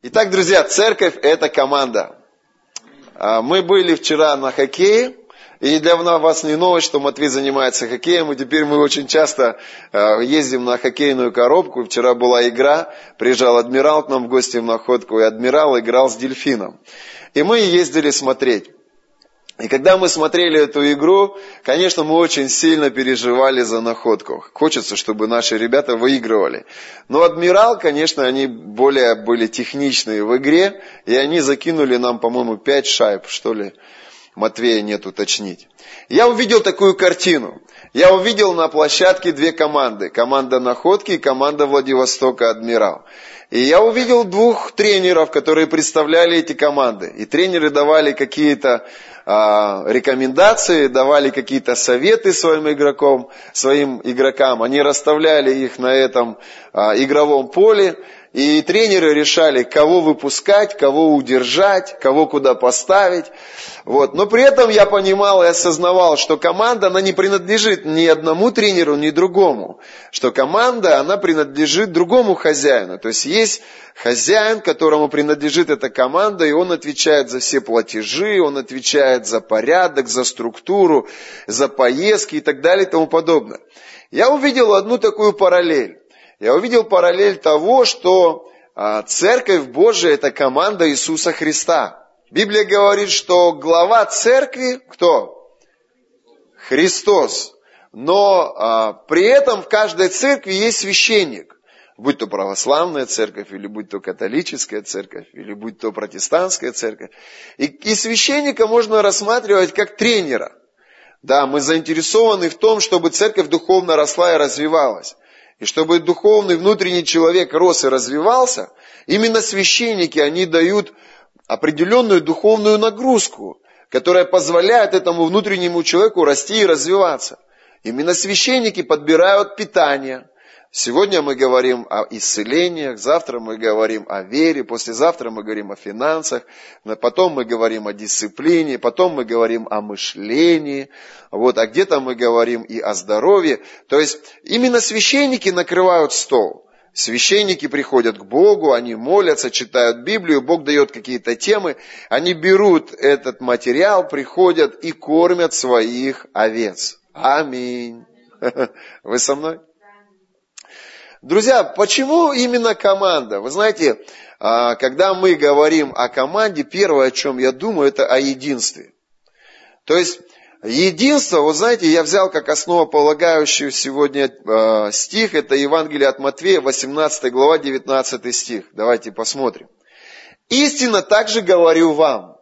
Итак, друзья, церковь – это команда. А, мы были вчера на хоккее, и для вас не новость, что Матвей занимается хоккеем, и теперь мы очень часто а, ездим на хоккейную коробку. Вчера была игра, приезжал адмирал к нам в гости в находку, и адмирал играл с дельфином. И мы ездили смотреть. И когда мы смотрели эту игру, конечно, мы очень сильно переживали за находку. Хочется, чтобы наши ребята выигрывали. Но Адмирал, конечно, они более были техничные в игре, и они закинули нам, по-моему, пять шайб, что ли. Матвея нет уточнить. Я увидел такую картину. Я увидел на площадке две команды. Команда Находки и команда Владивостока Адмирал. И я увидел двух тренеров, которые представляли эти команды. И тренеры давали какие-то рекомендации, давали какие-то советы своим игрокам, своим игрокам. Они расставляли их на этом а, игровом поле. И тренеры решали, кого выпускать, кого удержать, кого куда поставить. Вот. Но при этом я понимал и осознавал, что команда, она не принадлежит ни одному тренеру, ни другому. Что команда, она принадлежит другому хозяину. То есть есть хозяин, которому принадлежит эта команда, и он отвечает за все платежи, он отвечает за порядок, за структуру, за поездки и так далее и тому подобное. Я увидел одну такую параллель я увидел параллель того, что а, Церковь Божия – это команда Иисуса Христа. Библия говорит, что глава церкви кто? Христос. Но а, при этом в каждой церкви есть священник. Будь то православная церковь, или будь то католическая церковь, или будь то протестантская церковь. И, и священника можно рассматривать как тренера. Да, мы заинтересованы в том, чтобы церковь духовно росла и развивалась. И чтобы духовный внутренний человек рос и развивался, именно священники, они дают определенную духовную нагрузку, которая позволяет этому внутреннему человеку расти и развиваться. Именно священники подбирают питание, Сегодня мы говорим о исцелениях, завтра мы говорим о вере, послезавтра мы говорим о финансах, потом мы говорим о дисциплине, потом мы говорим о мышлении, вот, а где-то мы говорим и о здоровье. То есть именно священники накрывают стол. Священники приходят к Богу, они молятся, читают Библию, Бог дает какие-то темы, они берут этот материал, приходят и кормят своих овец. Аминь. Вы со мной? Друзья, почему именно команда? Вы знаете, а, когда мы говорим о команде, первое, о чем я думаю, это о единстве. То есть, единство, вы знаете, я взял как основополагающий сегодня а, стих, это Евангелие от Матвея, 18 глава, 19 стих. Давайте посмотрим. Истинно также говорю вам,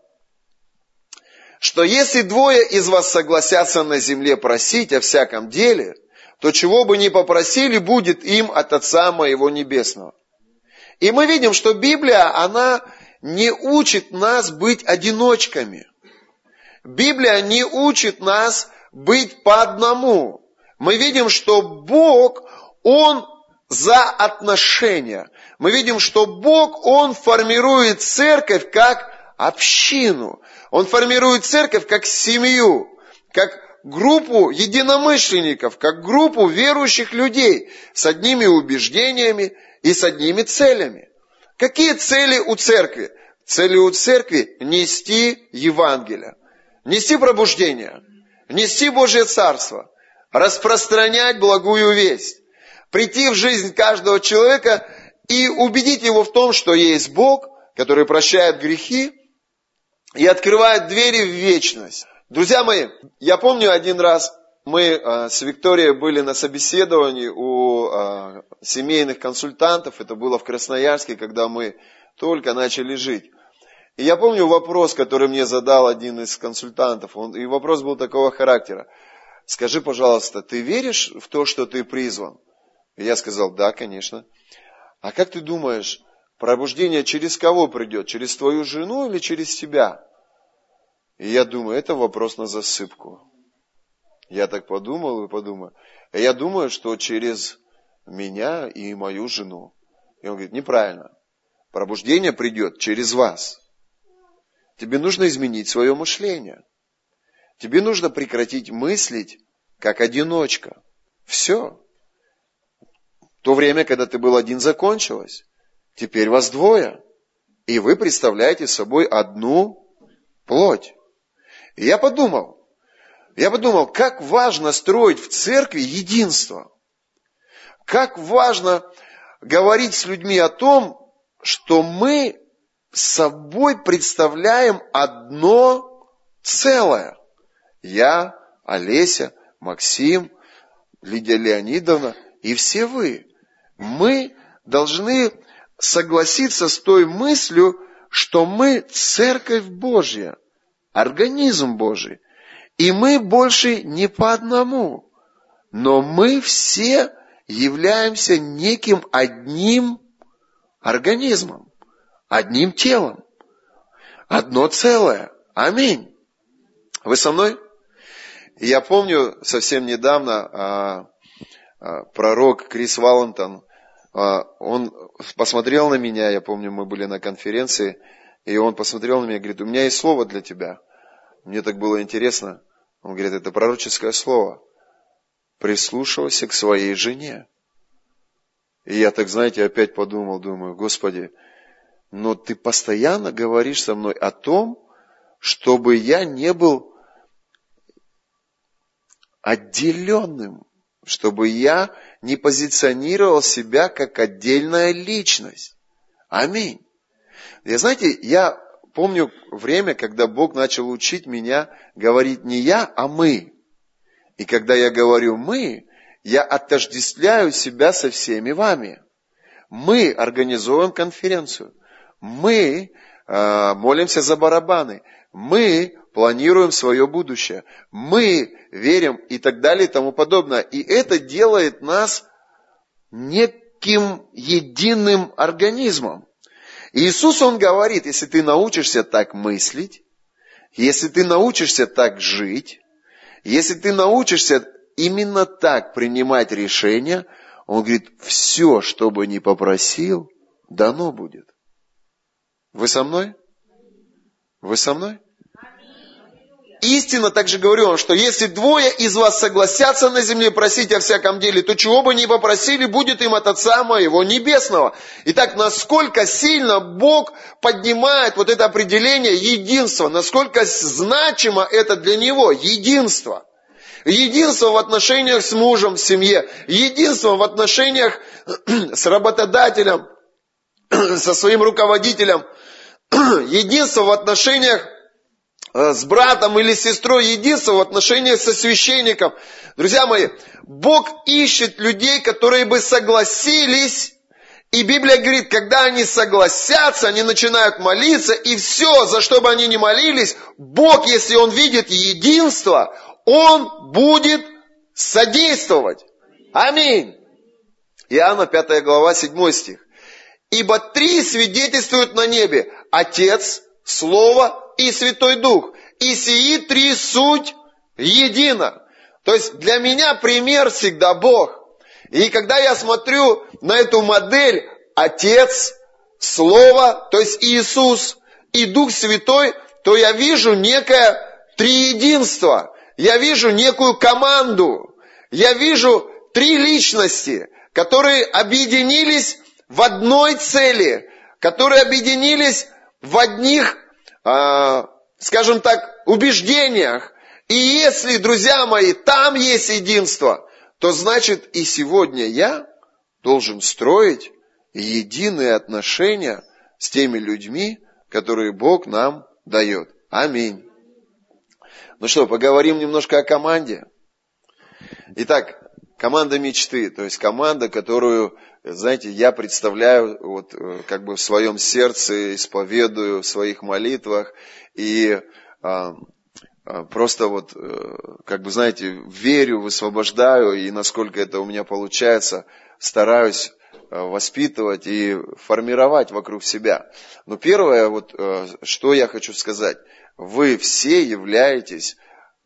что если двое из вас согласятся на земле просить о всяком деле – то чего бы ни попросили, будет им от Отца Моего Небесного. И мы видим, что Библия, она не учит нас быть одиночками. Библия не учит нас быть по одному. Мы видим, что Бог, Он за отношения. Мы видим, что Бог, Он формирует церковь как общину. Он формирует церковь как семью, как группу единомышленников, как группу верующих людей с одними убеждениями и с одними целями. Какие цели у церкви? Цели у церкви – нести Евангелие, нести пробуждение, нести Божье Царство, распространять благую весть, прийти в жизнь каждого человека и убедить его в том, что есть Бог, который прощает грехи и открывает двери в вечность. Друзья мои, я помню один раз мы э, с Викторией были на собеседовании у э, семейных консультантов. Это было в Красноярске, когда мы только начали жить. И я помню вопрос, который мне задал один из консультантов. Он, и вопрос был такого характера. Скажи, пожалуйста, ты веришь в то, что ты призван? И я сказал, да, конечно. А как ты думаешь, пробуждение через кого придет? Через твою жену или через тебя? И я думаю, это вопрос на засыпку. Я так подумал и подумал. И я думаю, что через меня и мою жену. И он говорит, неправильно. Пробуждение придет через вас. Тебе нужно изменить свое мышление. Тебе нужно прекратить мыслить как одиночка. Все. То время, когда ты был один, закончилось. Теперь вас двое. И вы представляете собой одну плоть. И я подумал, я подумал, как важно строить в церкви единство. Как важно говорить с людьми о том, что мы собой представляем одно целое. Я, Олеся, Максим, Лидия Леонидовна и все вы. Мы должны согласиться с той мыслью, что мы церковь Божья, организм Божий. И мы больше не по одному, но мы все являемся неким одним организмом, одним телом, одно целое. Аминь. Вы со мной? Я помню совсем недавно а, а, пророк Крис Валентон, а, он посмотрел на меня, я помню, мы были на конференции, и он посмотрел на меня и говорит, у меня есть слово для тебя. Мне так было интересно. Он говорит, это пророческое слово. Прислушивайся к своей жене. И я так, знаете, опять подумал, думаю, Господи, но ты постоянно говоришь со мной о том, чтобы я не был отделенным, чтобы я не позиционировал себя как отдельная личность. Аминь. И знаете, я помню время, когда Бог начал учить меня говорить не я, а мы. И когда я говорю мы, я отождествляю себя со всеми вами. Мы организуем конференцию. Мы э, молимся за барабаны. Мы планируем свое будущее. Мы верим и так далее и тому подобное. И это делает нас неким единым организмом. Иисус, Он говорит, если ты научишься так мыслить, если ты научишься так жить, если ты научишься именно так принимать решения, Он говорит, все, что бы ни попросил, дано будет. Вы со мной? Вы со мной? Истинно также говорю вам, что если двое из вас согласятся на земле просить о всяком деле, то чего бы ни попросили, будет им от Отца Моего Небесного. Итак, насколько сильно Бог поднимает вот это определение единства, насколько значимо это для Него, единство. Единство в отношениях с мужем в семье, единство в отношениях с работодателем, со своим руководителем, единство в отношениях с братом или сестрой единство в отношениях со священником. Друзья мои, Бог ищет людей, которые бы согласились и Библия говорит, когда они согласятся, они начинают молиться, и все, за что бы они ни молились, Бог, если Он видит единство, Он будет содействовать. Аминь. Иоанна 5 глава 7 стих. Ибо три свидетельствуют на небе. Отец, Слово и Святой Дух. И сии три суть едино. То есть для меня пример всегда Бог. И когда я смотрю на эту модель Отец, Слово, то есть Иисус и Дух Святой, то я вижу некое триединство. Я вижу некую команду. Я вижу три личности, которые объединились в одной цели, которые объединились в одних скажем так, убеждениях. И если, друзья мои, там есть единство, то значит и сегодня я должен строить единые отношения с теми людьми, которые Бог нам дает. Аминь. Ну что, поговорим немножко о команде. Итак, команда мечты, то есть команда, которую знаете, я представляю вот э, как бы в своем сердце, исповедую в своих молитвах и а, а, просто вот, э, как бы, знаете, верю, высвобождаю, и насколько это у меня получается, стараюсь э, воспитывать и формировать вокруг себя. Но первое, вот, что я хочу сказать, вы все являетесь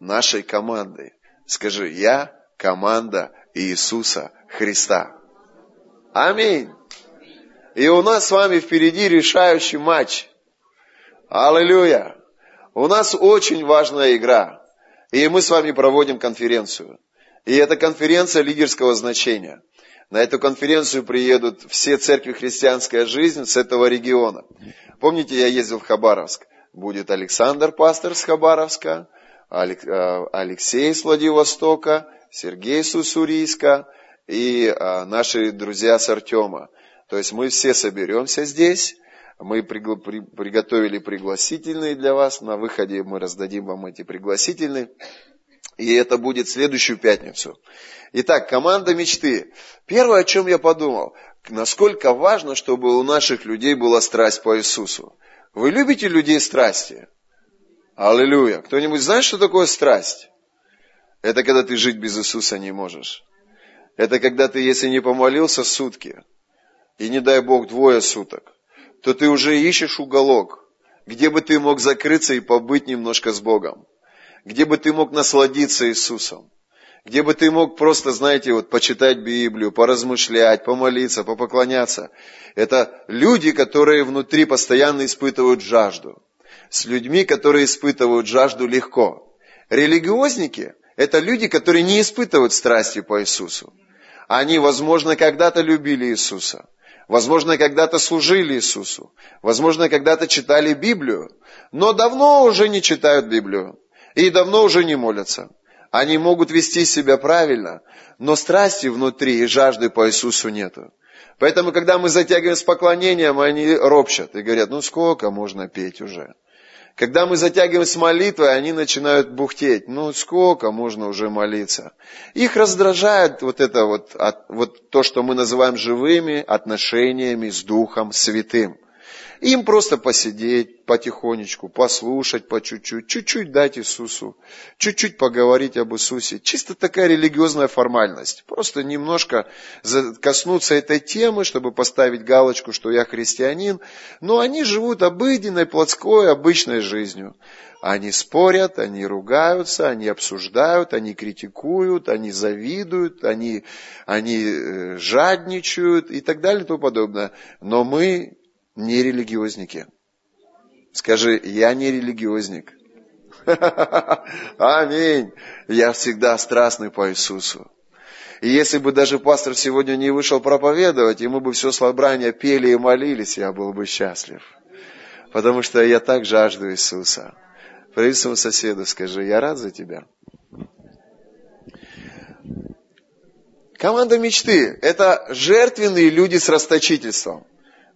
нашей командой. Скажи, я команда Иисуса Христа. Аминь. И у нас с вами впереди решающий матч. Аллилуйя. У нас очень важная игра. И мы с вами проводим конференцию. И это конференция лидерского значения. На эту конференцию приедут все церкви «Христианская жизнь» с этого региона. Помните, я ездил в Хабаровск? Будет Александр, пастор с Хабаровска, э, Алексей с Владивостока, Сергей с Уссурийска и э, наши друзья с Артема. То есть мы все соберемся здесь, мы приготовили пригласительные для вас, на выходе мы раздадим вам эти пригласительные. И это будет следующую пятницу. Итак, команда мечты. Первое, о чем я подумал, насколько важно, чтобы у наших людей была страсть по Иисусу. Вы любите людей страсти? Аллилуйя. Кто-нибудь знает, что такое страсть? Это когда ты жить без Иисуса не можешь. Это когда ты, если не помолился сутки, и не дай Бог двое суток, то ты уже ищешь уголок, где бы ты мог закрыться и побыть немножко с Богом где бы ты мог насладиться Иисусом, где бы ты мог просто, знаете, вот почитать Библию, поразмышлять, помолиться, попоклоняться. Это люди, которые внутри постоянно испытывают жажду. С людьми, которые испытывают жажду легко. Религиозники – это люди, которые не испытывают страсти по Иисусу. Они, возможно, когда-то любили Иисуса. Возможно, когда-то служили Иисусу. Возможно, когда-то читали Библию. Но давно уже не читают Библию и давно уже не молятся. Они могут вести себя правильно, но страсти внутри и жажды по Иисусу нету. Поэтому, когда мы затягиваем с поклонением, они ропщат и говорят, ну сколько можно петь уже? Когда мы затягиваем с молитвой, они начинают бухтеть. Ну, сколько можно уже молиться? Их раздражает вот это вот, вот то, что мы называем живыми отношениями с Духом Святым. Им просто посидеть потихонечку, послушать по чуть-чуть, чуть-чуть дать Иисусу, чуть-чуть поговорить об Иисусе. Чисто такая религиозная формальность. Просто немножко коснуться этой темы, чтобы поставить галочку, что я христианин. Но они живут обыденной, плотской, обычной жизнью. Они спорят, они ругаются, они обсуждают, они критикуют, они завидуют, они, они э, жадничают и так далее и тому подобное. Но мы не религиозники. Скажи, я не религиозник. Аминь. Я всегда страстный по Иисусу. И если бы даже пастор сегодня не вышел проповедовать, и мы бы все собрание пели и молились, я был бы счастлив. Потому что я так жажду Иисуса. Привет своему соседу, скажи, я рад за тебя. Команда мечты – это жертвенные люди с расточительством.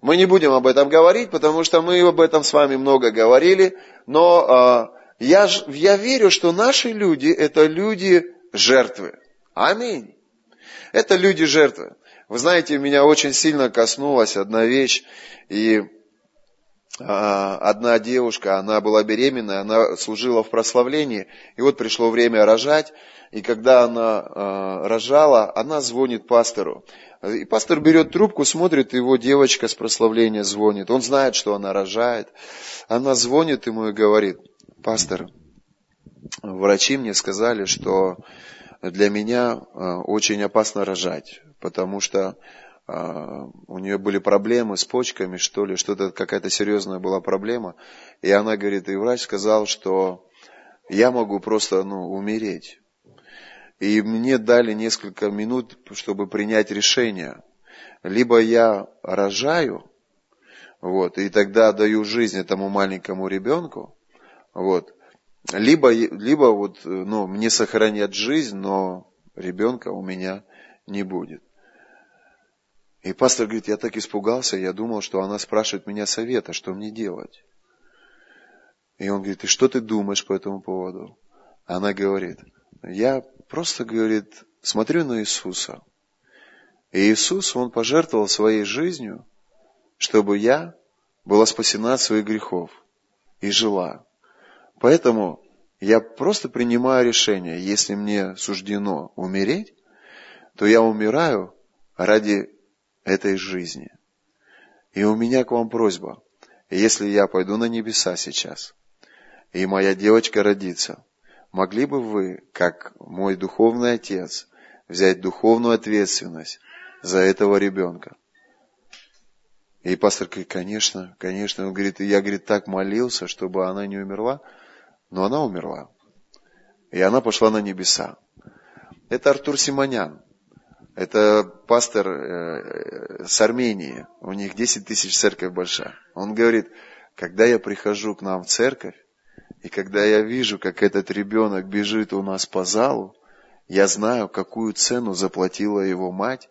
Мы не будем об этом говорить, потому что мы об этом с вами много говорили, но э, я, я верю, что наши люди – это люди жертвы. Аминь. Это люди жертвы. Вы знаете, меня очень сильно коснулась одна вещь, и одна девушка, она была беременная, она служила в прославлении, и вот пришло время рожать, и когда она э, рожала, она звонит пастору. И пастор берет трубку, смотрит, его девочка с прославления звонит. Он знает, что она рожает. Она звонит ему и говорит, пастор, врачи мне сказали, что для меня э, очень опасно рожать, потому что у нее были проблемы с почками, что ли, что-то какая-то серьезная была проблема. И она говорит, и врач сказал, что я могу просто ну, умереть. И мне дали несколько минут, чтобы принять решение. Либо я рожаю, вот, и тогда даю жизнь этому маленькому ребенку, вот, либо, либо вот, ну, мне сохранят жизнь, но ребенка у меня не будет. И пастор говорит, я так испугался, я думал, что она спрашивает меня совета, что мне делать. И он говорит, и что ты думаешь по этому поводу? Она говорит, я просто, говорит, смотрю на Иисуса. И Иисус, Он пожертвовал своей жизнью, чтобы я была спасена от своих грехов и жила. Поэтому я просто принимаю решение, если мне суждено умереть, то я умираю ради этой жизни. И у меня к вам просьба, если я пойду на небеса сейчас, и моя девочка родится, могли бы вы, как мой духовный отец, взять духовную ответственность за этого ребенка? И пастор говорит, конечно, конечно. Он говорит, я, говорит, так молился, чтобы она не умерла, но она умерла. И она пошла на небеса. Это Артур Симонян. Это пастор э, с Армении. У них 10 тысяч церковь большая. Он говорит, когда я прихожу к нам в церковь, и когда я вижу, как этот ребенок бежит у нас по залу, я знаю, какую цену заплатила его мать,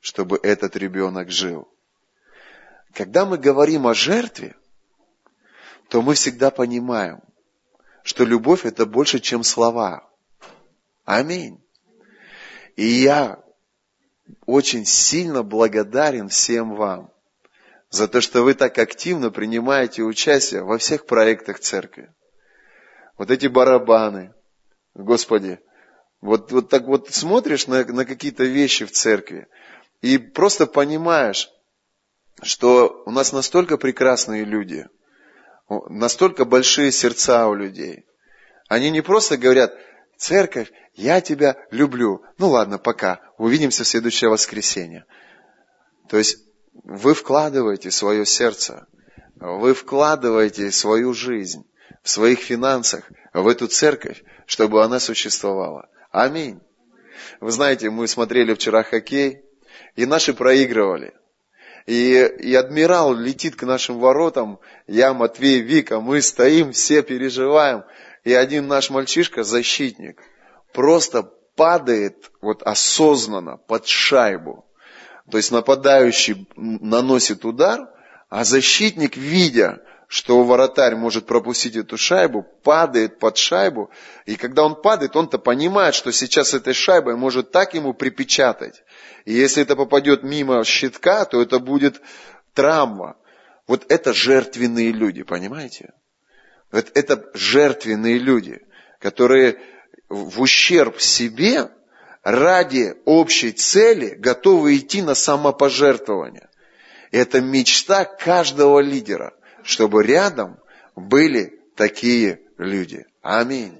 чтобы этот ребенок жил. Когда мы говорим о жертве, то мы всегда понимаем, что любовь это больше, чем слова. Аминь. И я очень сильно благодарен всем вам за то, что вы так активно принимаете участие во всех проектах церкви. Вот эти барабаны, Господи, вот, вот так вот смотришь на, на какие-то вещи в церкви и просто понимаешь, что у нас настолько прекрасные люди, настолько большие сердца у людей. Они не просто говорят, церковь, я тебя люблю. Ну ладно, пока, увидимся в следующее воскресенье. То есть вы вкладываете свое сердце, вы вкладываете свою жизнь в своих финансах в эту церковь, чтобы она существовала. Аминь. Вы знаете, мы смотрели вчера хоккей, и наши проигрывали. И, и адмирал летит к нашим воротам, я, Матвей, Вика, мы стоим, все переживаем. И один наш мальчишка, защитник, просто падает вот осознанно под шайбу. То есть нападающий наносит удар, а защитник, видя, что вратарь может пропустить эту шайбу, падает под шайбу, и когда он падает, он-то понимает, что сейчас этой шайбой может так ему припечатать. И если это попадет мимо щитка, то это будет травма. Вот это жертвенные люди, понимаете? Вот это жертвенные люди, которые в ущерб себе ради общей цели готовы идти на самопожертвование. Это мечта каждого лидера – чтобы рядом были такие люди. Аминь.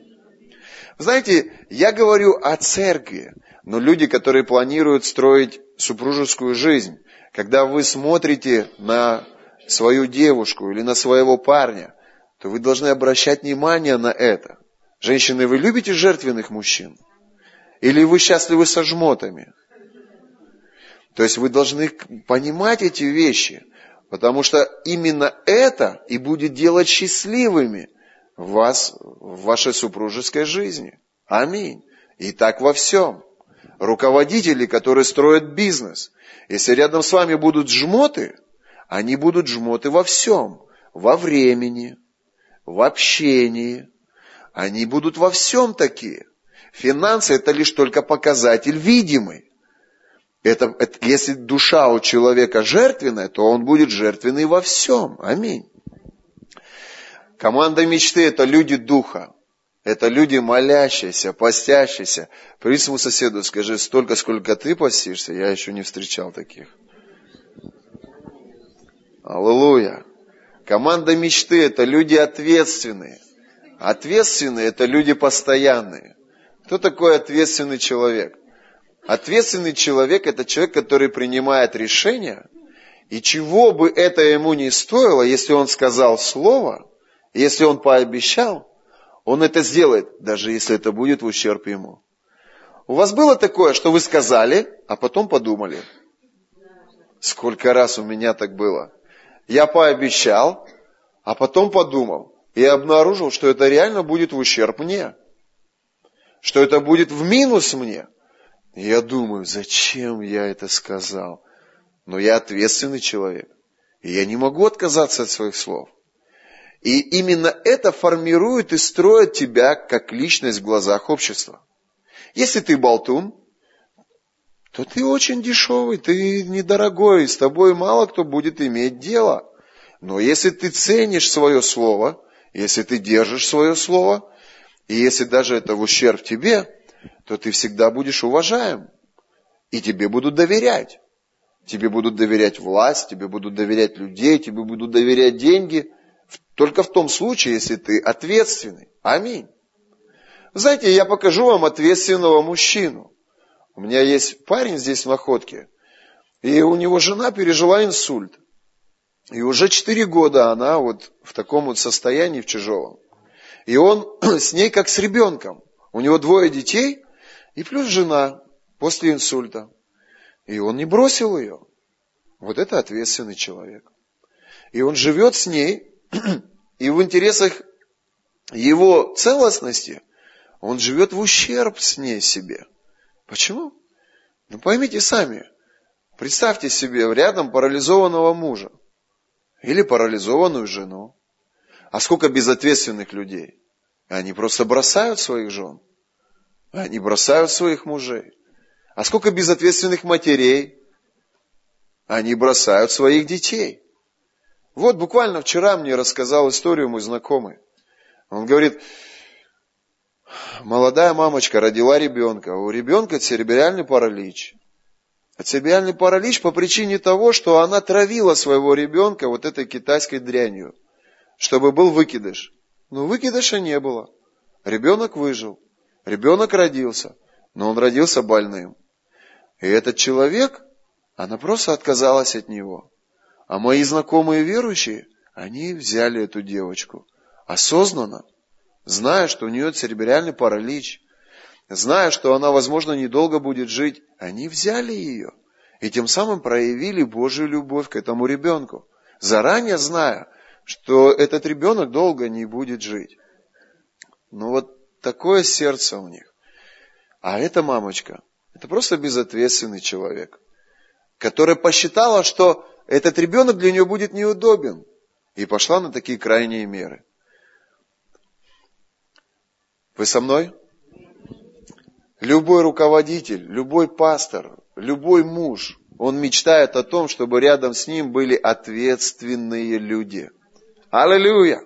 Знаете, я говорю о церкви, но люди, которые планируют строить супружескую жизнь, когда вы смотрите на свою девушку или на своего парня, то вы должны обращать внимание на это. Женщины, вы любите жертвенных мужчин? Или вы счастливы со жмотами? То есть вы должны понимать эти вещи. Потому что именно это и будет делать счастливыми вас в вашей супружеской жизни. Аминь. И так во всем. Руководители, которые строят бизнес, если рядом с вами будут жмоты, они будут жмоты во всем. Во времени, в общении. Они будут во всем такие. Финансы это лишь только показатель видимый. Это, это, если душа у человека жертвенная, то он будет жертвенный во всем. Аминь. Команда мечты – это люди духа. Это люди молящиеся, постящиеся. При своему соседу скажи, столько, сколько ты постишься, я еще не встречал таких. Аллилуйя. Команда мечты – это люди ответственные. Ответственные – это люди постоянные. Кто такой ответственный человек? Ответственный человек – это человек, который принимает решения, и чего бы это ему ни стоило, если он сказал слово, если он пообещал, он это сделает, даже если это будет в ущерб ему. У вас было такое, что вы сказали, а потом подумали? Сколько раз у меня так было. Я пообещал, а потом подумал. И обнаружил, что это реально будет в ущерб мне. Что это будет в минус мне. И я думаю, зачем я это сказал? Но я ответственный человек. И я не могу отказаться от своих слов. И именно это формирует и строит тебя как личность в глазах общества. Если ты болтун, то ты очень дешевый, ты недорогой, с тобой мало кто будет иметь дело. Но если ты ценишь свое слово, если ты держишь свое слово, и если даже это в ущерб тебе, то ты всегда будешь уважаем. И тебе будут доверять. Тебе будут доверять власть, тебе будут доверять людей, тебе будут доверять деньги. Только в том случае, если ты ответственный. Аминь. Знаете, я покажу вам ответственного мужчину. У меня есть парень здесь в находке, и у него жена пережила инсульт. И уже четыре года она вот в таком вот состоянии, в тяжелом. И он с ней как с ребенком. У него двое детей, и плюс жена после инсульта. И он не бросил ее. Вот это ответственный человек. И он живет с ней, и в интересах его целостности он живет в ущерб с ней себе. Почему? Ну поймите сами. Представьте себе рядом парализованного мужа или парализованную жену. А сколько безответственных людей? Они просто бросают своих жен. Они бросают своих мужей. А сколько безответственных матерей? Они бросают своих детей. Вот буквально вчера мне рассказал историю мой знакомый. Он говорит, молодая мамочка родила ребенка, у ребенка церебральный паралич. А церебральный паралич по причине того, что она травила своего ребенка вот этой китайской дрянью, чтобы был выкидыш. Но выкидыша не было. Ребенок выжил. Ребенок родился. Но он родился больным. И этот человек, она просто отказалась от него. А мои знакомые верующие, они взяли эту девочку осознанно, зная, что у нее церебральный паралич, зная, что она, возможно, недолго будет жить, они взяли ее и тем самым проявили Божью любовь к этому ребенку, заранее зная, что этот ребенок долго не будет жить. Ну вот такое сердце у них. А эта мамочка, это просто безответственный человек, которая посчитала, что этот ребенок для нее будет неудобен, и пошла на такие крайние меры. Вы со мной? Любой руководитель, любой пастор, любой муж, он мечтает о том, чтобы рядом с ним были ответственные люди. Аллилуйя!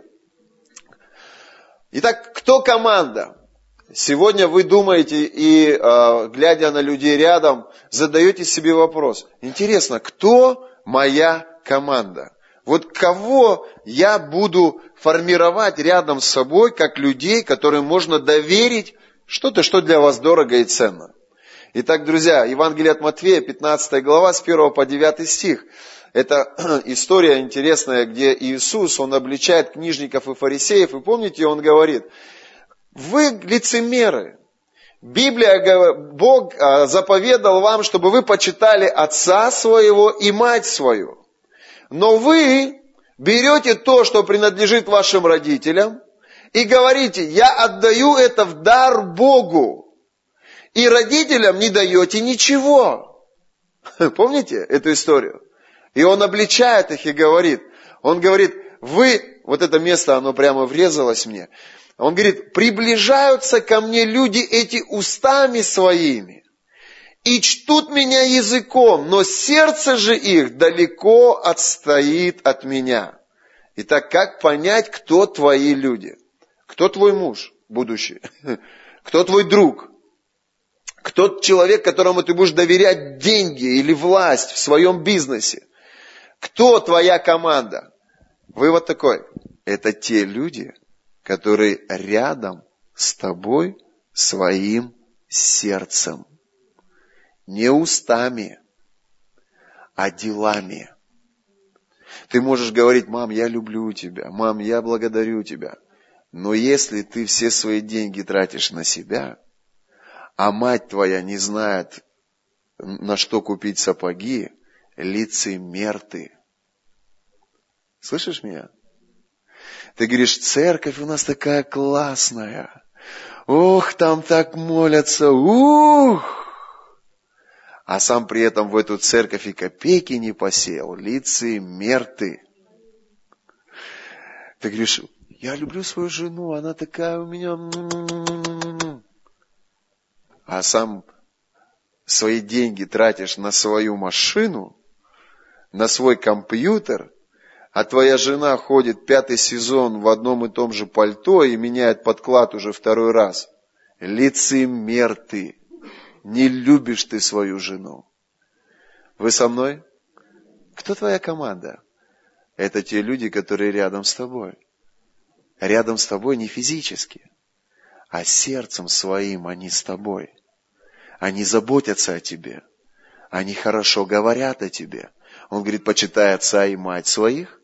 Итак, кто команда? Сегодня вы думаете и, э, глядя на людей рядом, задаете себе вопрос. Интересно, кто моя команда? Вот кого я буду формировать рядом с собой, как людей, которым можно доверить что-то, что для вас дорого и ценно. Итак, друзья, Евангелие от Матфея, 15 глава, с 1 по 9 стих. Это история интересная, где Иисус, Он обличает книжников и фарисеев, и помните, Он говорит, вы лицемеры, Библия, Бог а, заповедал вам, чтобы вы почитали отца своего и мать свою. Но вы берете то, что принадлежит вашим родителям, и говорите, я отдаю это в дар Богу. И родителям не даете ничего. Помните эту историю? И он обличает их и говорит, он говорит, вы, вот это место, оно прямо врезалось мне. Он говорит, приближаются ко мне люди эти устами своими и чтут меня языком, но сердце же их далеко отстоит от меня. Итак, как понять, кто твои люди? Кто твой муж будущий? Кто твой друг? Кто человек, которому ты будешь доверять деньги или власть в своем бизнесе? Кто твоя команда? Вывод такой. Это те люди, которые рядом с тобой своим сердцем не устами, а делами. Ты можешь говорить, мам, я люблю тебя, мам, я благодарю тебя. Но если ты все свои деньги тратишь на себя, а мать твоя не знает, на что купить сапоги, лицемер ты. Слышишь меня? Ты говоришь, церковь у нас такая классная. Ох, там так молятся. Ух! А сам при этом в эту церковь и копейки не посеял, лицемер ты. Ты говоришь, я люблю свою жену, она такая у меня... А сам свои деньги тратишь на свою машину, на свой компьютер, а твоя жена ходит пятый сезон в одном и том же пальто и меняет подклад уже второй раз. Лицемер ты не любишь ты свою жену. Вы со мной? Кто твоя команда? Это те люди, которые рядом с тобой. Рядом с тобой не физически, а сердцем своим они с тобой. Они заботятся о тебе. Они хорошо говорят о тебе. Он говорит, почитай отца и мать своих,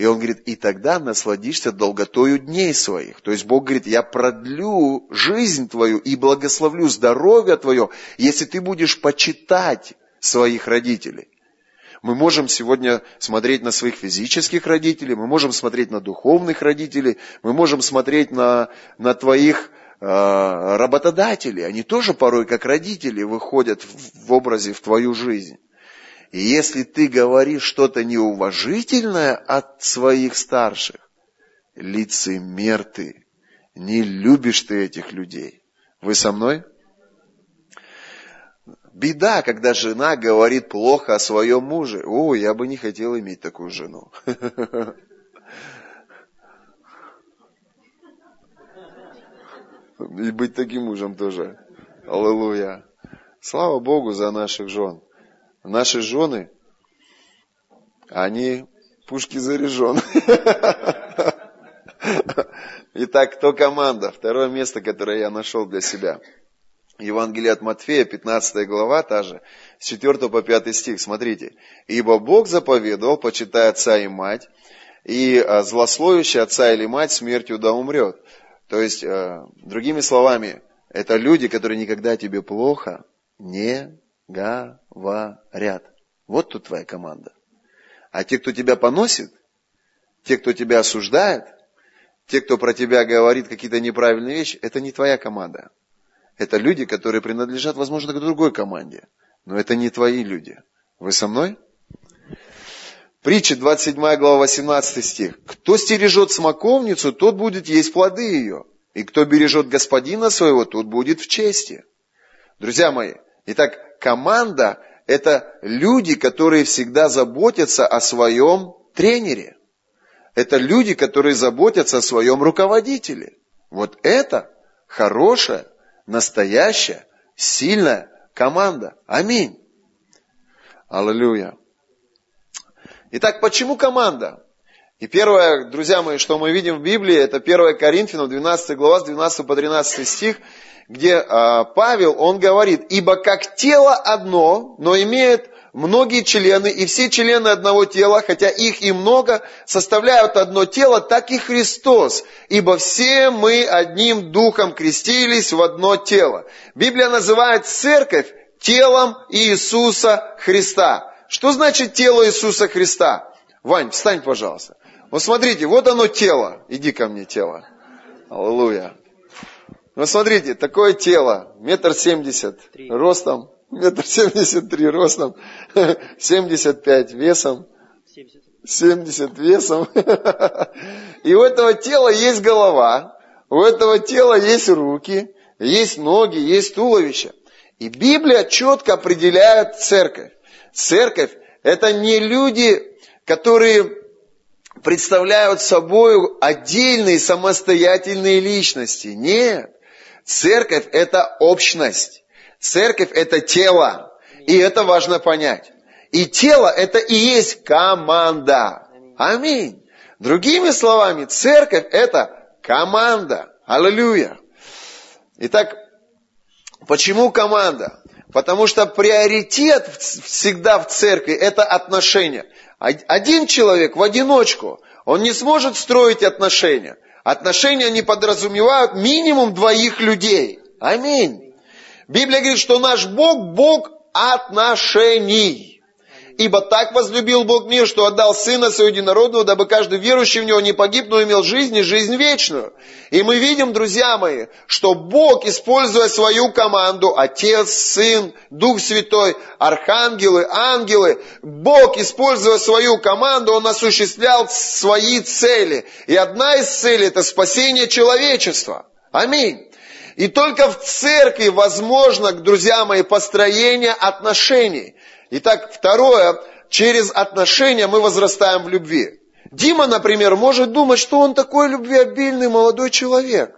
и он говорит, и тогда насладишься долготою дней своих. То есть Бог говорит, я продлю жизнь твою и благословлю здоровье твое, если ты будешь почитать своих родителей. Мы можем сегодня смотреть на своих физических родителей, мы можем смотреть на духовных родителей, мы можем смотреть на, на твоих э, работодателей. Они тоже порой как родители выходят в, в образе в твою жизнь. И если ты говоришь что-то неуважительное от своих старших, лицемер ты, не любишь ты этих людей. Вы со мной? Беда, когда жена говорит плохо о своем муже. О, я бы не хотел иметь такую жену. И быть таким мужем тоже. Аллилуйя. Слава Богу за наших жен. Наши жены, они пушки заряжены. Итак, кто команда? Второе место, которое я нашел для себя. Евангелие от Матфея, 15 глава, та же, с 4 по 5 стих, смотрите. «Ибо Бог заповедовал, почитай отца и мать, и а, злословящий отца или мать смертью да умрет». То есть, а, другими словами, это люди, которые никогда тебе плохо не говорят. Вот тут твоя команда. А те, кто тебя поносит, те, кто тебя осуждает, те, кто про тебя говорит какие-то неправильные вещи, это не твоя команда. Это люди, которые принадлежат, возможно, к другой команде. Но это не твои люди. Вы со мной? Притча 27 глава 18 стих. Кто стережет смоковницу, тот будет есть плоды ее. И кто бережет господина своего, тот будет в чести. Друзья мои, итак, команда – это люди, которые всегда заботятся о своем тренере. Это люди, которые заботятся о своем руководителе. Вот это хорошая, настоящая, сильная команда. Аминь. Аллилуйя. Итак, почему команда? И первое, друзья мои, что мы видим в Библии, это 1 Коринфянам, 12 глава, с 12 по 13 стих, где а, Павел, он говорит, «Ибо как тело одно, но имеет многие члены, и все члены одного тела, хотя их и много, составляют одно тело, так и Христос. Ибо все мы одним духом крестились в одно тело. Библия называет церковь телом Иисуса Христа. Что значит тело Иисуса Христа? Вань, встань, пожалуйста. Вот смотрите, вот оно тело. Иди ко мне, тело. Аллилуйя. Вот смотрите, такое тело, метр семьдесят ростом, метр семьдесят три ростом, семьдесят пять весом, семьдесят весом. И у этого тела есть голова, у этого тела есть руки, есть ноги, есть туловище. И Библия четко определяет церковь. Церковь – это не люди, которые представляют собой отдельные самостоятельные личности. Нет. Церковь – это общность. Церковь – это тело. И это важно понять. И тело – это и есть команда. Аминь. Другими словами, церковь – это команда. Аллилуйя. Итак, почему команда? Потому что приоритет всегда в церкви – это отношения. Один человек в одиночку, он не сможет строить отношения. Отношения не подразумевают минимум двоих людей. Аминь. Библия говорит, что наш Бог – Бог отношений. Ибо так возлюбил Бог мир, что отдал Сына Своего Единородного, дабы каждый верующий в Него не погиб, но имел жизнь и жизнь вечную. И мы видим, друзья мои, что Бог, используя свою команду, Отец, Сын, Дух Святой, Архангелы, Ангелы, Бог, используя свою команду, Он осуществлял свои цели. И одна из целей – это спасение человечества. Аминь. И только в церкви возможно, друзья мои, построение отношений. Итак, второе, через отношения мы возрастаем в любви. Дима, например, может думать, что он такой любвеобильный молодой человек.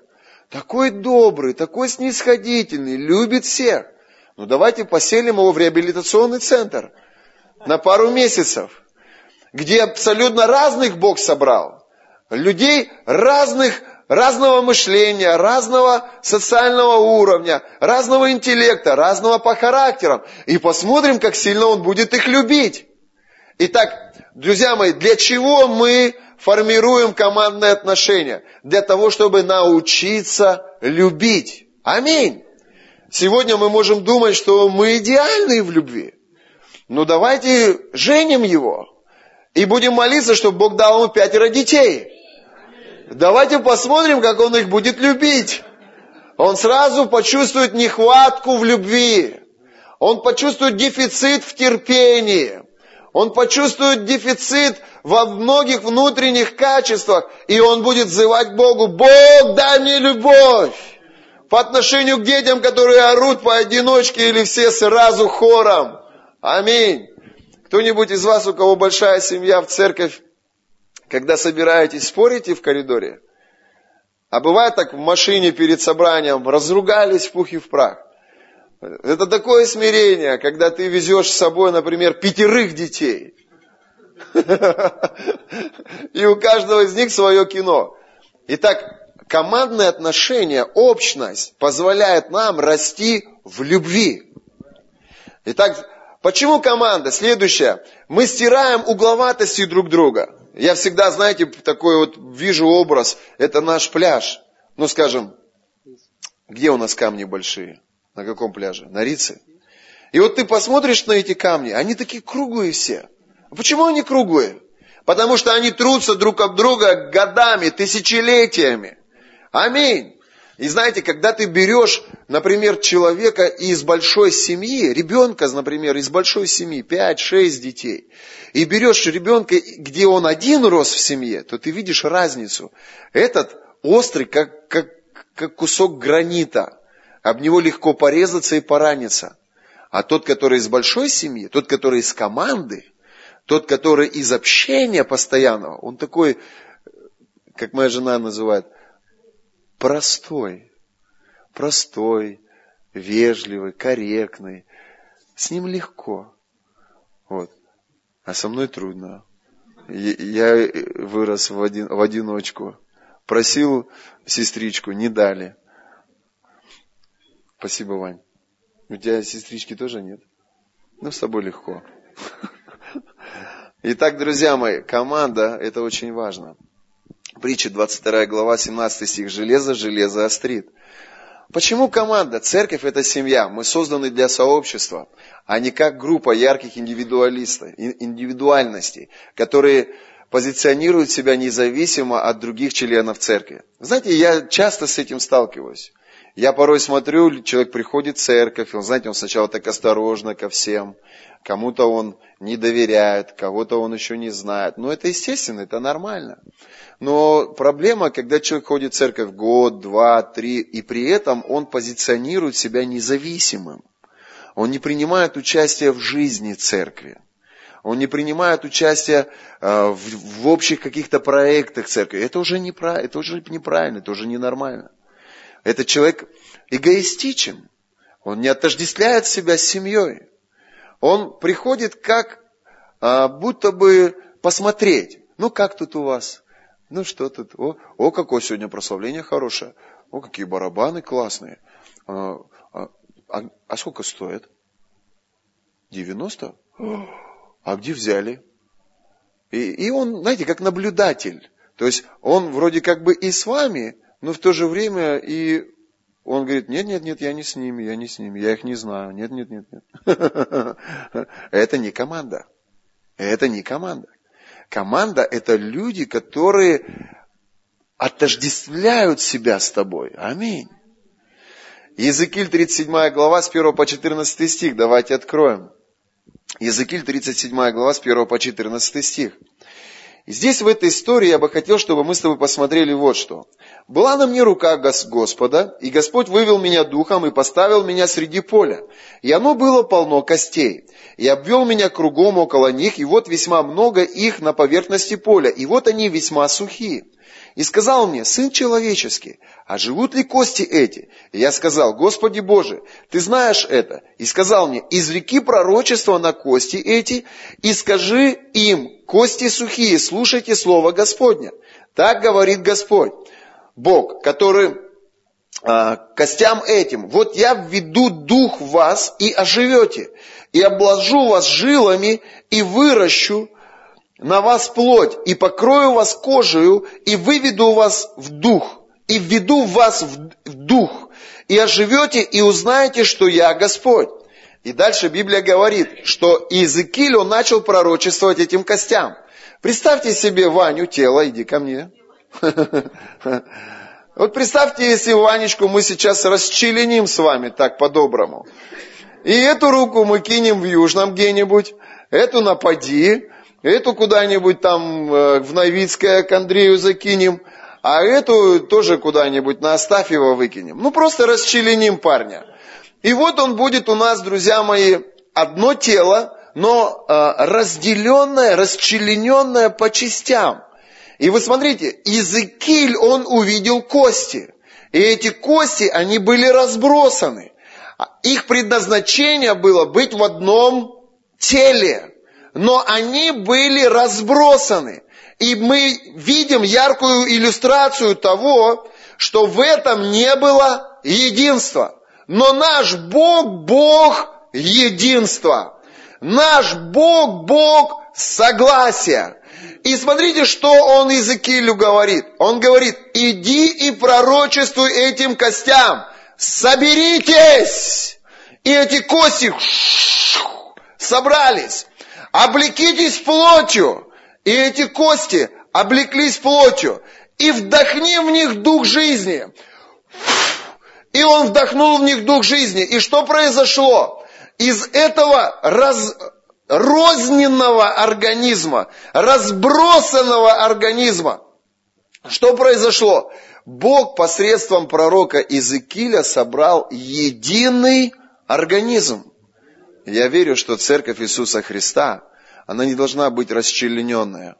Такой добрый, такой снисходительный, любит всех. Ну давайте поселим его в реабилитационный центр на пару месяцев, где абсолютно разных Бог собрал. Людей разных разного мышления, разного социального уровня, разного интеллекта, разного по характерам. И посмотрим, как сильно он будет их любить. Итак, друзья мои, для чего мы формируем командные отношения? Для того, чтобы научиться любить. Аминь. Сегодня мы можем думать, что мы идеальны в любви. ну давайте женим его. И будем молиться, чтобы Бог дал ему пятеро детей. Давайте посмотрим, как он их будет любить. Он сразу почувствует нехватку в любви. Он почувствует дефицит в терпении. Он почувствует дефицит во многих внутренних качествах. И он будет взывать Богу, Бог, дай мне любовь. По отношению к детям, которые орут поодиночке или все сразу хором. Аминь. Кто-нибудь из вас, у кого большая семья в церковь, когда собираетесь, спорите в коридоре? А бывает так в машине перед собранием, разругались в пух и в прах. Это такое смирение, когда ты везешь с собой, например, пятерых детей. И у каждого из них свое кино. Итак, командные отношения, общность позволяет нам расти в любви. Итак, почему команда? Следующее. Мы стираем угловатости друг друга. Я всегда, знаете, такой вот вижу образ. Это наш пляж. Ну, скажем, где у нас камни большие? На каком пляже? На Рице. И вот ты посмотришь на эти камни, они такие круглые все. Почему они круглые? Потому что они трутся друг об друга годами, тысячелетиями. Аминь. И знаете, когда ты берешь, например, человека из большой семьи, ребенка, например, из большой семьи, 5-6 детей, и берешь ребенка, где он один рос в семье, то ты видишь разницу. Этот острый, как, как, как кусок гранита. Об него легко порезаться и пораниться. А тот, который из большой семьи, тот, который из команды, тот, который из общения постоянного, он такой, как моя жена называет, простой. Простой, вежливый, корректный. С ним легко. Вот. А со мной трудно. Я вырос в, один, в одиночку. Просил сестричку, не дали. Спасибо, Вань. У тебя сестрички тоже нет? Ну, с тобой легко. Итак, друзья мои, команда – это очень важно. Притча 22 глава, 17 стих. Железо, железо острит. Почему команда? Церковь – это семья. Мы созданы для сообщества, а не как группа ярких индивидуалистов, индивидуальностей, которые позиционируют себя независимо от других членов церкви. Знаете, я часто с этим сталкиваюсь. Я порой смотрю, человек приходит в церковь, он, знаете, он сначала так осторожно ко всем, кому-то он не доверяет, кого-то он еще не знает. Но это естественно, это нормально. Но проблема, когда человек ходит в церковь год, два, три, и при этом он позиционирует себя независимым. Он не принимает участие в жизни церкви. Он не принимает участие э, в, общих каких-то проектах церкви. Это уже, неправильно, это уже неправильно, это уже ненормально. Этот человек эгоистичен. Он не отождествляет себя с семьей. Он приходит как а, будто бы посмотреть. Ну, как тут у вас? Ну, что тут? О, о какое сегодня прославление хорошее. О, какие барабаны классные. А, а, а, а сколько стоит? 90? А где взяли? И, и он, знаете, как наблюдатель. То есть он вроде как бы и с вами, но в то же время и он говорит, нет, нет, нет, я не с ними, я не с ними, я их не знаю. Нет, нет, нет, нет. Это не команда. Это не команда. Команда это люди, которые отождествляют себя с тобой. Аминь. Иезекииль 37 глава с 1 по 14 стих. Давайте откроем. Иезекииль 37 глава с 1 по 14 стих. Здесь в этой истории я бы хотел, чтобы мы с тобой посмотрели вот что. Была на мне рука Господа, и Господь вывел меня духом и поставил меня среди поля. И оно было полно костей. И обвел меня кругом около них, и вот весьма много их на поверхности поля, и вот они весьма сухие. И сказал мне, сын человеческий, а живут ли кости эти? И я сказал, Господи Боже, ты знаешь это. И сказал мне, изреки пророчество на кости эти, и скажи им, кости сухие, слушайте слово Господня. Так говорит Господь, Бог, который а, костям этим, вот я введу дух в вас и оживете, и обложу вас жилами, и выращу на вас плоть, и покрою вас кожею, и выведу вас в дух, и введу вас в дух, и оживете, и узнаете, что я Господь. И дальше Библия говорит, что Иезекииль, он начал пророчествовать этим костям. Представьте себе Ваню, тело, иди ко мне. Вот представьте, если Ванечку мы сейчас расчленим с вами так по-доброму. И эту руку мы кинем в Южном где-нибудь, эту напади, эту куда-нибудь там э, в Новицкое к Андрею закинем, а эту тоже куда-нибудь на Астафьева выкинем. Ну, просто расчленим парня. И вот он будет у нас, друзья мои, одно тело, но э, разделенное, расчлененное по частям. И вы смотрите, Иезекииль, он увидел кости. И эти кости, они были разбросаны. Их предназначение было быть в одном теле. Но они были разбросаны. И мы видим яркую иллюстрацию того, что в этом не было единства. Но наш Бог, Бог единства. Наш Бог, Бог согласия. И смотрите, что он Иезекиилю говорит. Он говорит, иди и пророчествуй этим костям. Соберитесь! И эти кости собрались. Облекитесь плотью. И эти кости облеклись плотью. И вдохни в них дух жизни. И он вдохнул в них дух жизни. И что произошло? Из этого раз, розненного организма, разбросанного организма, что произошло? Бог посредством пророка Иезекииля собрал единый организм. Я верю, что церковь Иисуса Христа, она не должна быть расчлененная.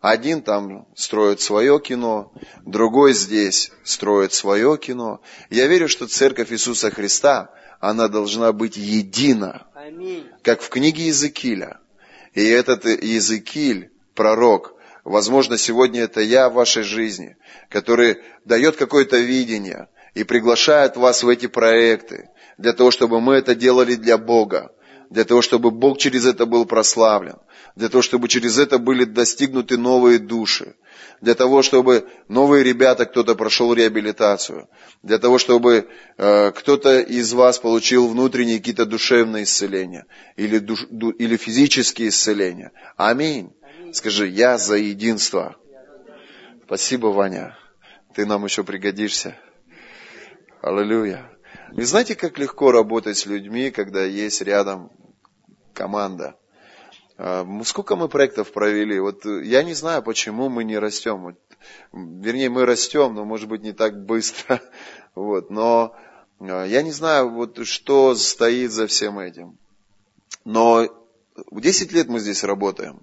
Один там строит свое кино, другой здесь строит свое кино. Я верю, что церковь Иисуса Христа, она должна быть едина. Как в книге Иезекииля. И этот Иезекииль, пророк, возможно, сегодня это я в вашей жизни, который дает какое-то видение и приглашает вас в эти проекты, для того, чтобы мы это делали для Бога, для того, чтобы Бог через это был прославлен для того, чтобы через это были достигнуты новые души, для того, чтобы новые ребята, кто-то прошел реабилитацию, для того, чтобы э, кто-то из вас получил внутренние какие-то душевные исцеления или, душ, ду, или физические исцеления. Аминь. Скажи, я за единство. Спасибо, Ваня. Ты нам еще пригодишься. Аллилуйя. Вы знаете, как легко работать с людьми, когда есть рядом команда? А, сколько мы проектов провели? Вот э, я не знаю, почему мы не растем. Вернее, мы растем, но может быть не так быстро. Вот, но а, я не знаю, вот, что стоит за всем этим. Но 10 лет мы здесь работаем.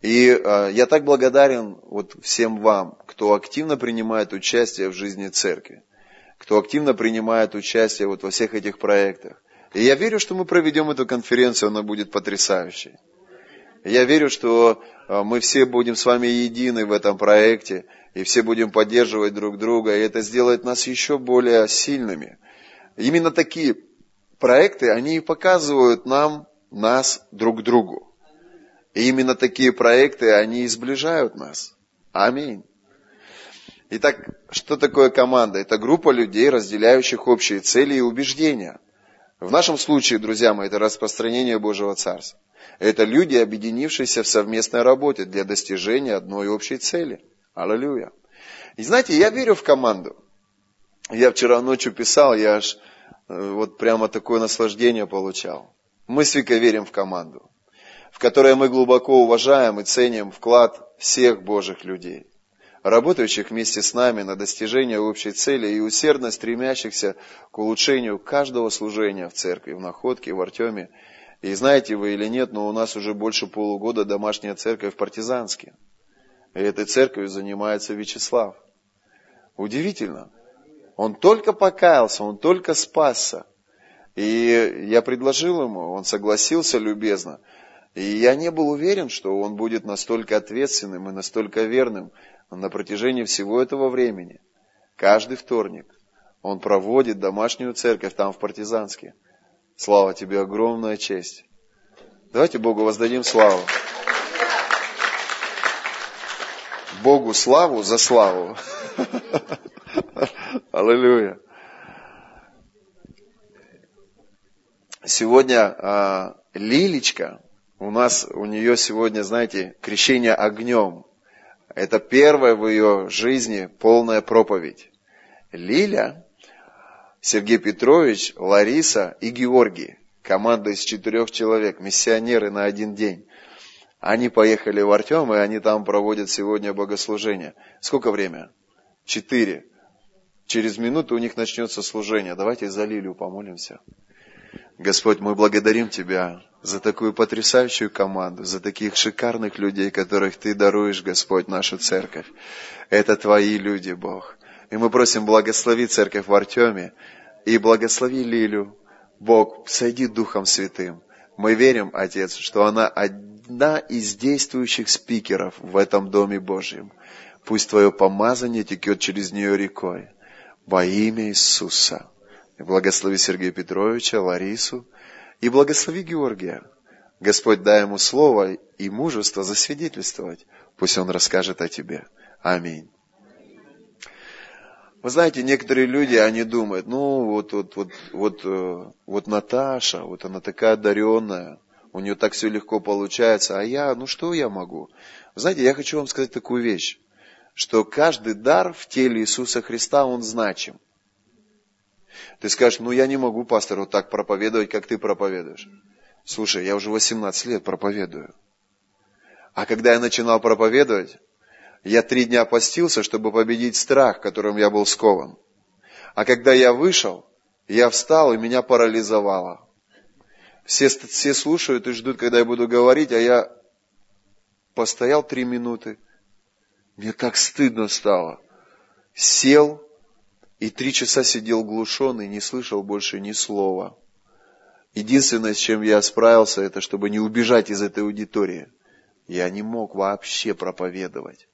И э, я так благодарен вот всем вам, кто активно принимает участие в жизни церкви, кто активно принимает участие вот во всех этих проектах. И я верю, что мы проведем эту конференцию, она будет потрясающей. Я верю, что э, мы все будем с вами едины в этом проекте, и все будем поддерживать друг друга, и это сделает нас еще более сильными. Именно такие проекты, они показывают нам, нас друг другу. И именно такие проекты, они сближают нас. Аминь. Итак, что такое команда? Это группа людей, разделяющих общие цели и убеждения. В нашем случае, друзья мои, это распространение Божьего Царства. Это люди, объединившиеся в совместной работе для достижения одной общей цели. Аллилуйя. И знаете, я верю в команду. Я вчера ночью писал, я аж э, вот прямо такое наслаждение получал. Мы с Викой верим в команду, в которой мы глубоко уважаем и ценим вклад всех Божьих людей, работающих вместе с нами на достижение общей цели и усердно стремящихся к улучшению каждого служения в церкви, в Находке, в Артеме и знаете вы или нет, но у нас уже больше полугода домашняя церковь в Партизанске. И этой церковью занимается Вячеслав. Удивительно. Он только покаялся, он только спасся. И я предложил ему, он согласился любезно. И я не был уверен, что он будет настолько ответственным и настолько верным на протяжении всего этого времени. Каждый вторник он проводит домашнюю церковь там в Партизанске. Слава тебе, огромная честь. Давайте Богу воздадим славу. Богу славу за славу. Аллилуйя. сегодня а, Лилечка, у нас, у нее сегодня, знаете, крещение огнем. Это первая в ее жизни полная проповедь. Лиля, Сергей Петрович, Лариса и Георгий. Команда из четырех человек, миссионеры на один день. Они поехали в Артем, и они там проводят сегодня богослужение. Сколько время? Четыре. Через минуту у них начнется служение. Давайте за Лилию помолимся. Господь, мы благодарим Тебя за такую потрясающую команду, за таких шикарных людей, которых Ты даруешь, Господь, нашу церковь. Это Твои люди, Бог. И мы просим благослови церковь в Артеме и благослови Лилю. Бог, сойди Духом Святым. Мы верим, Отец, что она одна из действующих спикеров в этом Доме Божьем. Пусть Твое помазание текет через нее рекой. Во имя Иисуса. Благослови Сергея Петровича, Ларису, и благослови Георгия. Господь, дай ему слово и мужество засвидетельствовать. Пусть он расскажет о тебе. Аминь. Вы знаете, некоторые люди, они думают, ну, вот, вот, вот, вот, э, вот Наташа, вот она такая одаренная, у нее так все легко получается, а я, ну что я могу? Вы знаете, я хочу вам сказать такую вещь, что каждый дар в теле Иисуса Христа, он значим. Ты скажешь, ну я не могу, пастор, вот так проповедовать, как ты проповедуешь. Слушай, я уже 18 лет проповедую. А когда я начинал проповедовать, я три дня постился, чтобы победить страх, которым я был скован. А когда я вышел, я встал, и меня парализовало. Все, все слушают и ждут, когда я буду говорить, а я постоял три минуты. Мне так стыдно стало. Сел, и три часа сидел глушенный, не слышал больше ни слова. Единственное, с чем я справился, это чтобы не убежать из этой аудитории. Я не мог вообще проповедовать.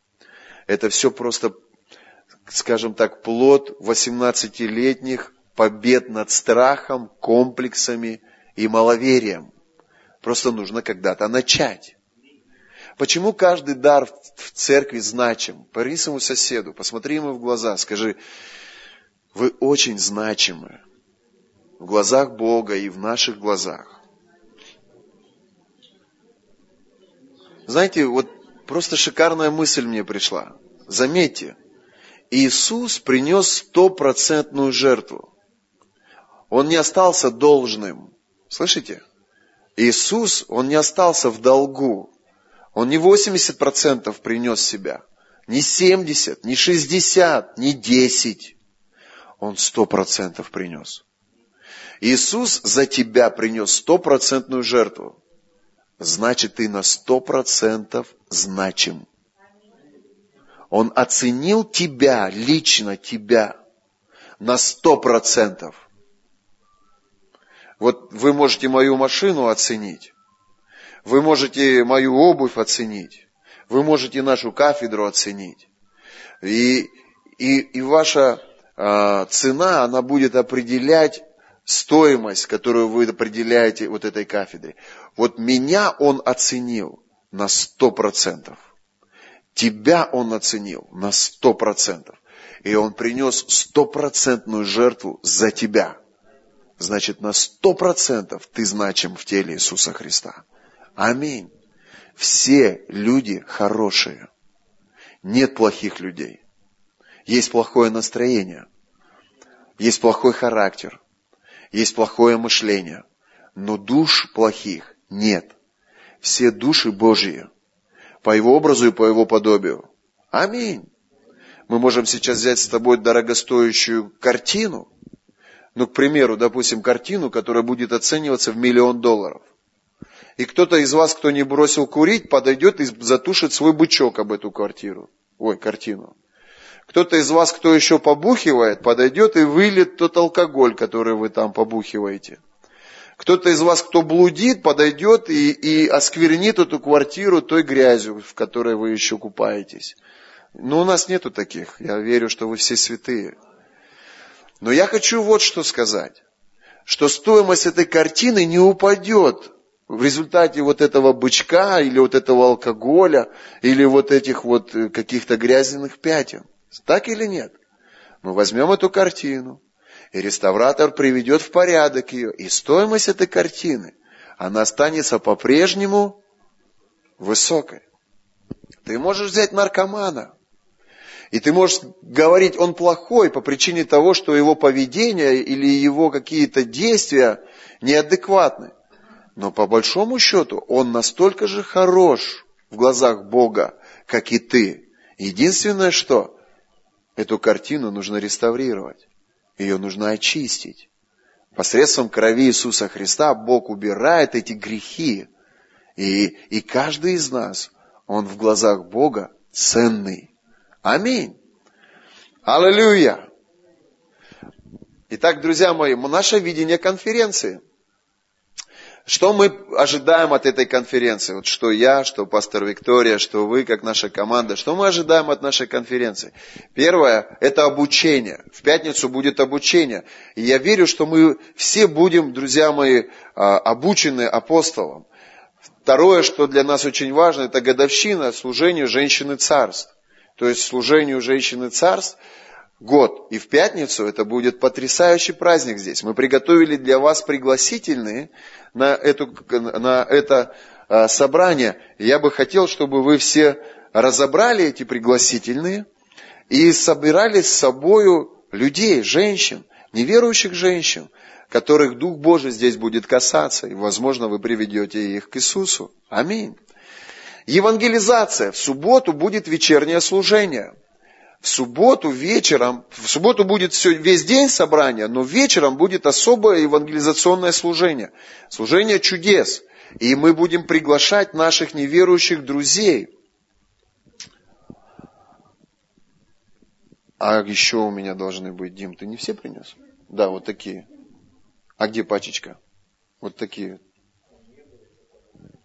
Это все просто, скажем так, плод 18-летних побед над страхом, комплексами и маловерием. Просто нужно когда-то начать. Почему каждый дар в церкви значим? Пари своему соседу, посмотри ему в глаза, скажи, вы очень значимы в глазах Бога и в наших глазах. Знаете, вот просто шикарная мысль мне пришла. Заметьте, Иисус принес стопроцентную жертву. Он не остался должным. Слышите? Иисус, Он не остался в долгу. Он не 80% принес себя, не 70, не 60, не 10 он сто процентов принес. Иисус за тебя принес стопроцентную жертву. Значит, ты на сто процентов значим. Он оценил тебя, лично тебя, на сто процентов. Вот вы можете мою машину оценить. Вы можете мою обувь оценить. Вы можете нашу кафедру оценить. И, и, и ваша цена, она будет определять стоимость, которую вы определяете вот этой кафедре. Вот меня он оценил на сто процентов. Тебя он оценил на сто процентов. И он принес стопроцентную жертву за тебя. Значит, на сто процентов ты значим в теле Иисуса Христа. Аминь. Все люди хорошие. Нет плохих людей. Есть плохое настроение, есть плохой характер, есть плохое мышление, но душ плохих нет. Все души Божьи, по Его образу и по Его подобию. Аминь. Мы можем сейчас взять с тобой дорогостоящую картину, ну, к примеру, допустим, картину, которая будет оцениваться в миллион долларов. И кто-то из вас, кто не бросил курить, подойдет и затушит свой бычок об эту квартиру. Ой, картину. Кто-то из вас, кто еще побухивает, подойдет и вылет тот алкоголь, который вы там побухиваете. Кто-то из вас, кто блудит, подойдет и, и осквернит эту квартиру той грязью, в которой вы еще купаетесь. Но у нас нету таких. Я верю, что вы все святые. Но я хочу вот что сказать. Что стоимость этой картины не упадет в результате вот этого бычка или вот этого алкоголя или вот этих вот э, каких-то грязных пятен. Так или нет? Мы возьмем эту картину, И реставратор приведет в порядок ее. И стоимость этой картины, она останется по-прежнему высокой. Ты можешь взять наркомана, и ты можешь говорить, он плохой по причине того, что его поведение или его какие-то действия неадекватны. Но по большому счету он настолько же хорош в глазах Бога, как и ты. Единственное, что эту картину нужно реставрировать. Ее нужно очистить. Посредством крови Иисуса Христа Бог убирает эти грехи. И, и каждый из нас, он в глазах Бога ценный. Аминь. Аллилуйя. Итак, друзья мои, наше видение конференции. Что мы ожидаем от этой конференции? Вот что я, что пастор Виктория, что вы, как наша команда, что мы ожидаем от нашей конференции? Первое – это обучение. В пятницу будет обучение. И я верю, что мы все будем, друзья мои, а, обучены апостолом. Второе, что для нас очень важно, это годовщина служению женщины царств то есть служению женщины царств, год. И в пятницу это будет потрясающий праздник здесь. Мы приготовили для вас пригласительные на, эту, на это а, собрание. Я бы хотел, чтобы вы все разобрали эти пригласительные и собирали с собою людей, женщин, неверующих женщин, которых Дух Божий здесь будет касаться, и, возможно, вы приведете их к Иисусу. Аминь. Евангелизация. В субботу будет вечернее служение. В субботу вечером, в субботу будет все, весь день собрания, но вечером будет особое евангелизационное служение. Служение чудес. И мы будем приглашать наших неверующих друзей. А еще у меня должны быть, Дим, ты не все принес? Да, вот такие. А где пачечка? Вот такие.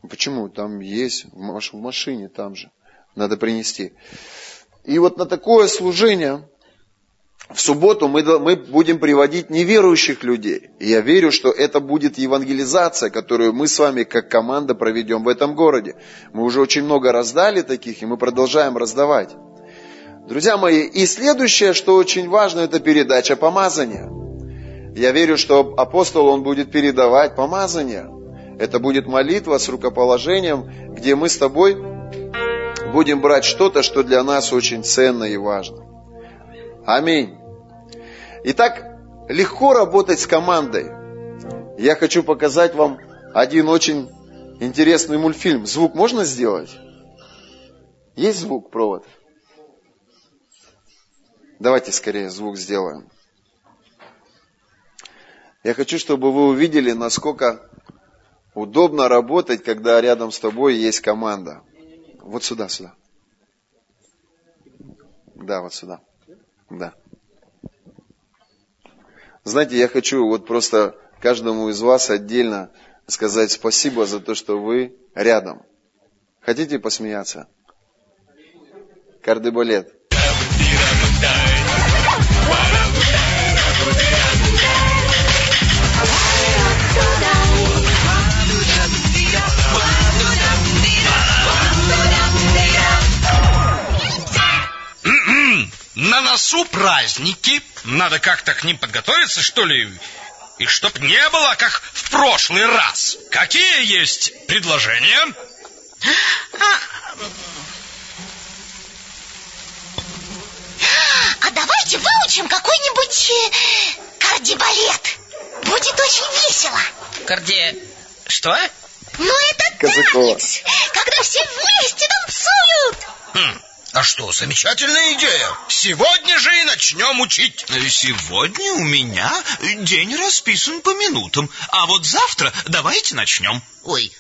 Почему? Там есть, в машине там же. Надо принести. И вот на такое служение в субботу мы, мы будем приводить неверующих людей. И я верю, что это будет евангелизация, которую мы с вами как команда проведем в этом городе. Мы уже очень много раздали таких, и мы продолжаем раздавать. Друзья мои, и следующее, что очень важно, это передача помазания. Я верю, что апостол, он будет передавать помазание. Это будет молитва с рукоположением, где мы с тобой будем брать что-то, что для нас очень ценно и важно. Аминь. Итак, легко работать с командой. Я хочу показать вам один очень интересный мультфильм. Звук можно сделать? Есть звук, провод? Давайте скорее звук сделаем. Я хочу, чтобы вы увидели, насколько Удобно работать, когда рядом с тобой есть команда. Вот сюда, сюда. Да, вот сюда. Да. Знаете, я хочу вот просто каждому из вас отдельно сказать спасибо за то, что вы рядом. Хотите посмеяться? Кардебалет. На носу праздники. Надо как-то к ним подготовиться, что ли? И чтоб не было, как в прошлый раз. Какие есть предложения? А, давайте выучим какой-нибудь э, кардибалет. Будет очень весело. Карди... Что? Ну, это Казакова. танец, когда все вместе танцуют. Хм. А что, замечательная идея. Сегодня же и начнем учить. Сегодня у меня день расписан по минутам. А вот завтра давайте начнем. Ой,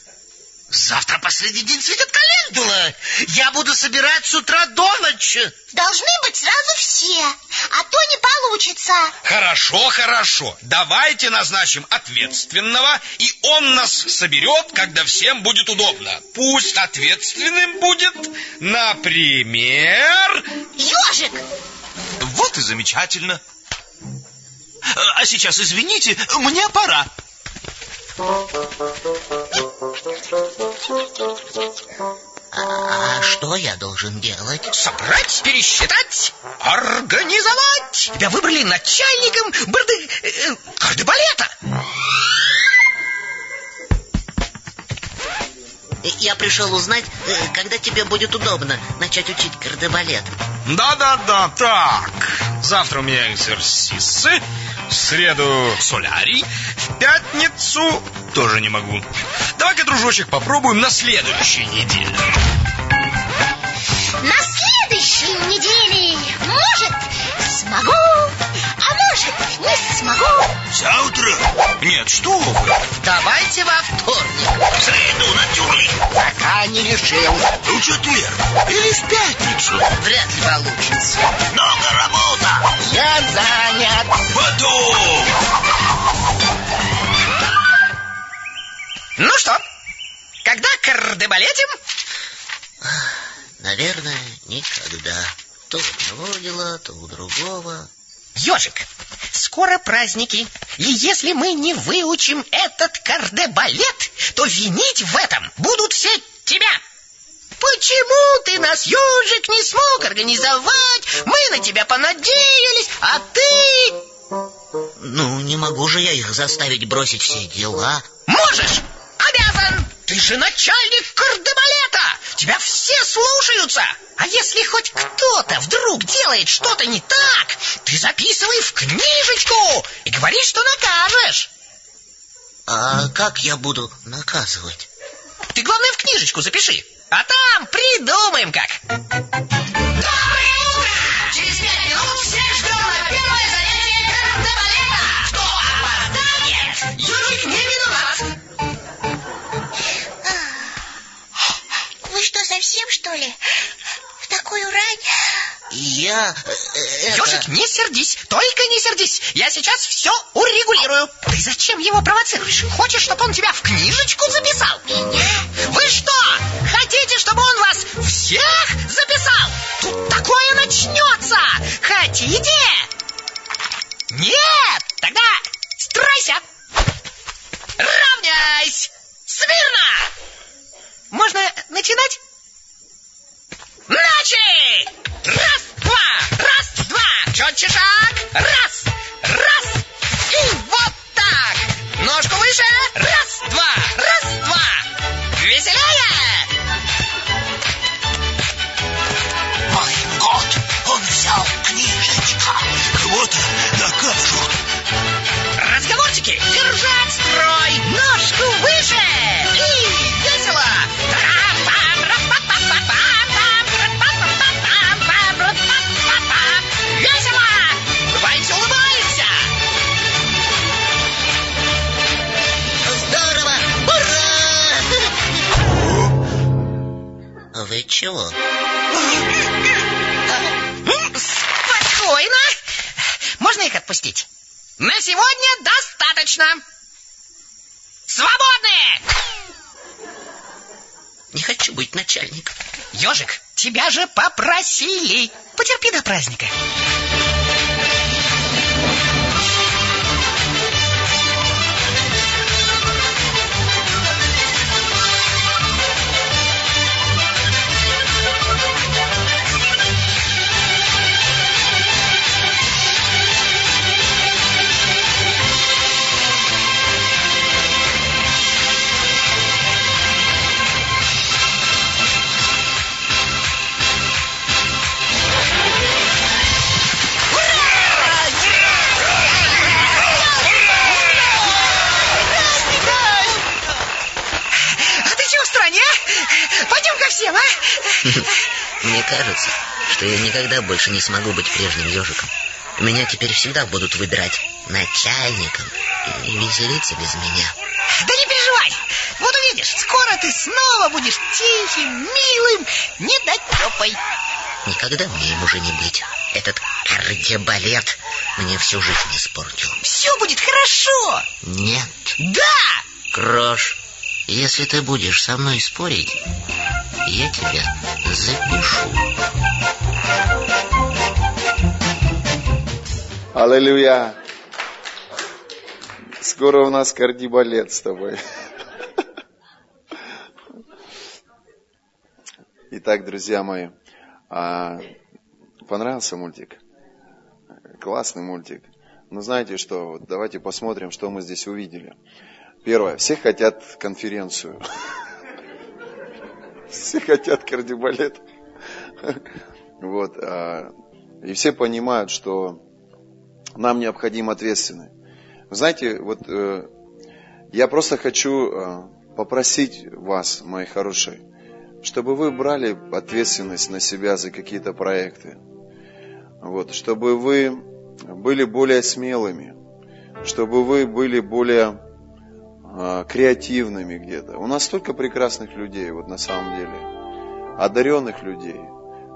Завтра последний день светит календула. Я буду собирать с утра до ночи. Должны быть сразу все, а то не получится. Хорошо, хорошо. Давайте назначим ответственного, и он нас соберет, когда всем будет удобно. Пусть ответственным будет, например... Ежик! Вот и замечательно. А сейчас, извините, мне пора. А, а что я должен делать? Собрать, пересчитать, организовать. Тебя выбрали начальником барды... э, кардебалета. Я пришел узнать, э, когда тебе будет удобно начать учить кардебалет. Да-да-да, так. Завтра у меня экзерсисы. В среду солярий. В пятницу тоже не могу. Давай-ка, дружочек, попробуем на следующей неделе. На может, не смогу. Завтра? Нет, что вы. Давайте во вторник. В среду натерли. Пока не решил. В четверг. Или в пятницу. Вряд ли получится. Много работа. Я занят. Потом. Ну что, когда кардебалетим? Наверное, никогда. То у одного дела, то у другого. Ежик, скоро праздники, и если мы не выучим этот кардебалет, то винить в этом будут все тебя. Почему ты нас, ежик, не смог организовать? Мы на тебя понадеялись, а ты... Ну, не могу же я их заставить бросить все дела. Можешь, обязан. Ты же начальник кардебалета. Тебя все слушаются. А если хоть кто-то вдруг делает что-то не так, ты записывай в книжечку и говори, что накажешь. А как я буду наказывать? Ты, главное, в книжечку запиши. А там придумаем как. Доброе утро! Через пять совсем, что ли? В такую рань? Я... э, это- Ежик, не сердись, только не сердись. Я сейчас все урегулирую. Ты зачем его провоцируешь? Хочешь, чтобы он тебя в книжечку записал? Меня? Вы что, хотите, чтобы он вас всех записал? Тут такое начнется. Хотите? Нет, тогда стройся. Равняйсь. Смирно. Можно начинать? Начали! Раз, два, раз, два. Четче шаг. Раз, раз. И вот так. Ножку выше. Раз, два, раз, два. Веселее. Мой год, он взял книжечка. Кого-то накажут. Разговорчики, держать строй. Ножку Чего? Спокойно. Можно их отпустить? На сегодня достаточно. Свободны! Не хочу быть начальником. Ежик, тебя же попросили. Потерпи до праздника. Пойдем ко всем, а? Мне кажется, что я никогда больше не смогу быть прежним ежиком. Меня теперь всегда будут выбирать начальником и веселиться без меня. Да не переживай. Вот увидишь, скоро ты снова будешь тихим, милым, недотепой. Никогда мне им уже не быть. Этот кардебалет мне всю жизнь испортил. Все будет хорошо. Нет, Да! Крош, если ты будешь со мной спорить, я тебя запишу. Аллилуйя. Скоро у нас кардибалет с тобой. Итак, друзья мои, а, понравился мультик? Классный мультик. Ну, знаете что, давайте посмотрим, что мы здесь увидели. Первое. Все хотят конференцию. Все хотят кардибалет. Вот. А, и все понимают, что нам необходим ответственный. Знаете, вот э, я просто хочу э, попросить вас, мои хорошие, чтобы вы брали ответственность на себя за какие-то проекты. Вот, чтобы вы были более смелыми, чтобы вы были более креативными где-то. У нас столько прекрасных людей, вот на самом деле, одаренных людей,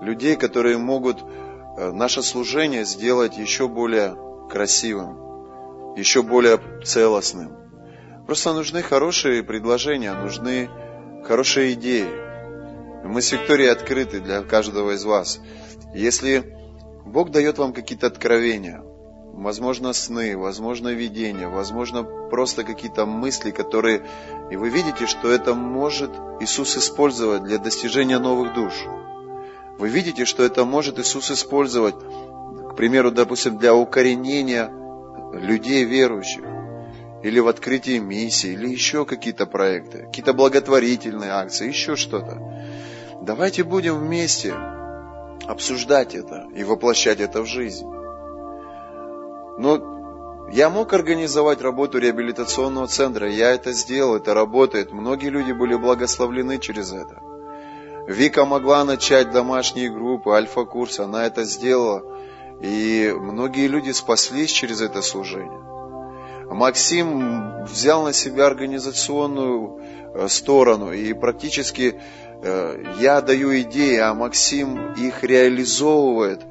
людей, которые могут э, наше служение сделать еще более красивым, еще более целостным. Просто нужны хорошие предложения, нужны хорошие идеи. Мы с Викторией открыты для каждого из вас. Если Бог дает вам какие-то откровения, возможно, сны, возможно, видения, возможно, просто какие-то мысли, которые... И вы видите, что это может Иисус использовать для достижения новых душ. Вы видите, что это может Иисус использовать, к примеру, допустим, для укоренения людей верующих или в открытии миссии, или еще какие-то проекты, какие-то благотворительные акции, еще что-то. Давайте будем вместе обсуждать это и воплощать это в жизнь. Но я мог организовать работу реабилитационного центра, я это сделал, это работает. Многие люди были благословлены через это. Вика могла начать домашние группы, альфа-курс, она это сделала. И многие люди спаслись через это служение. Максим взял на себя организационную э, сторону, и практически э, я даю идеи, а Максим их реализовывает,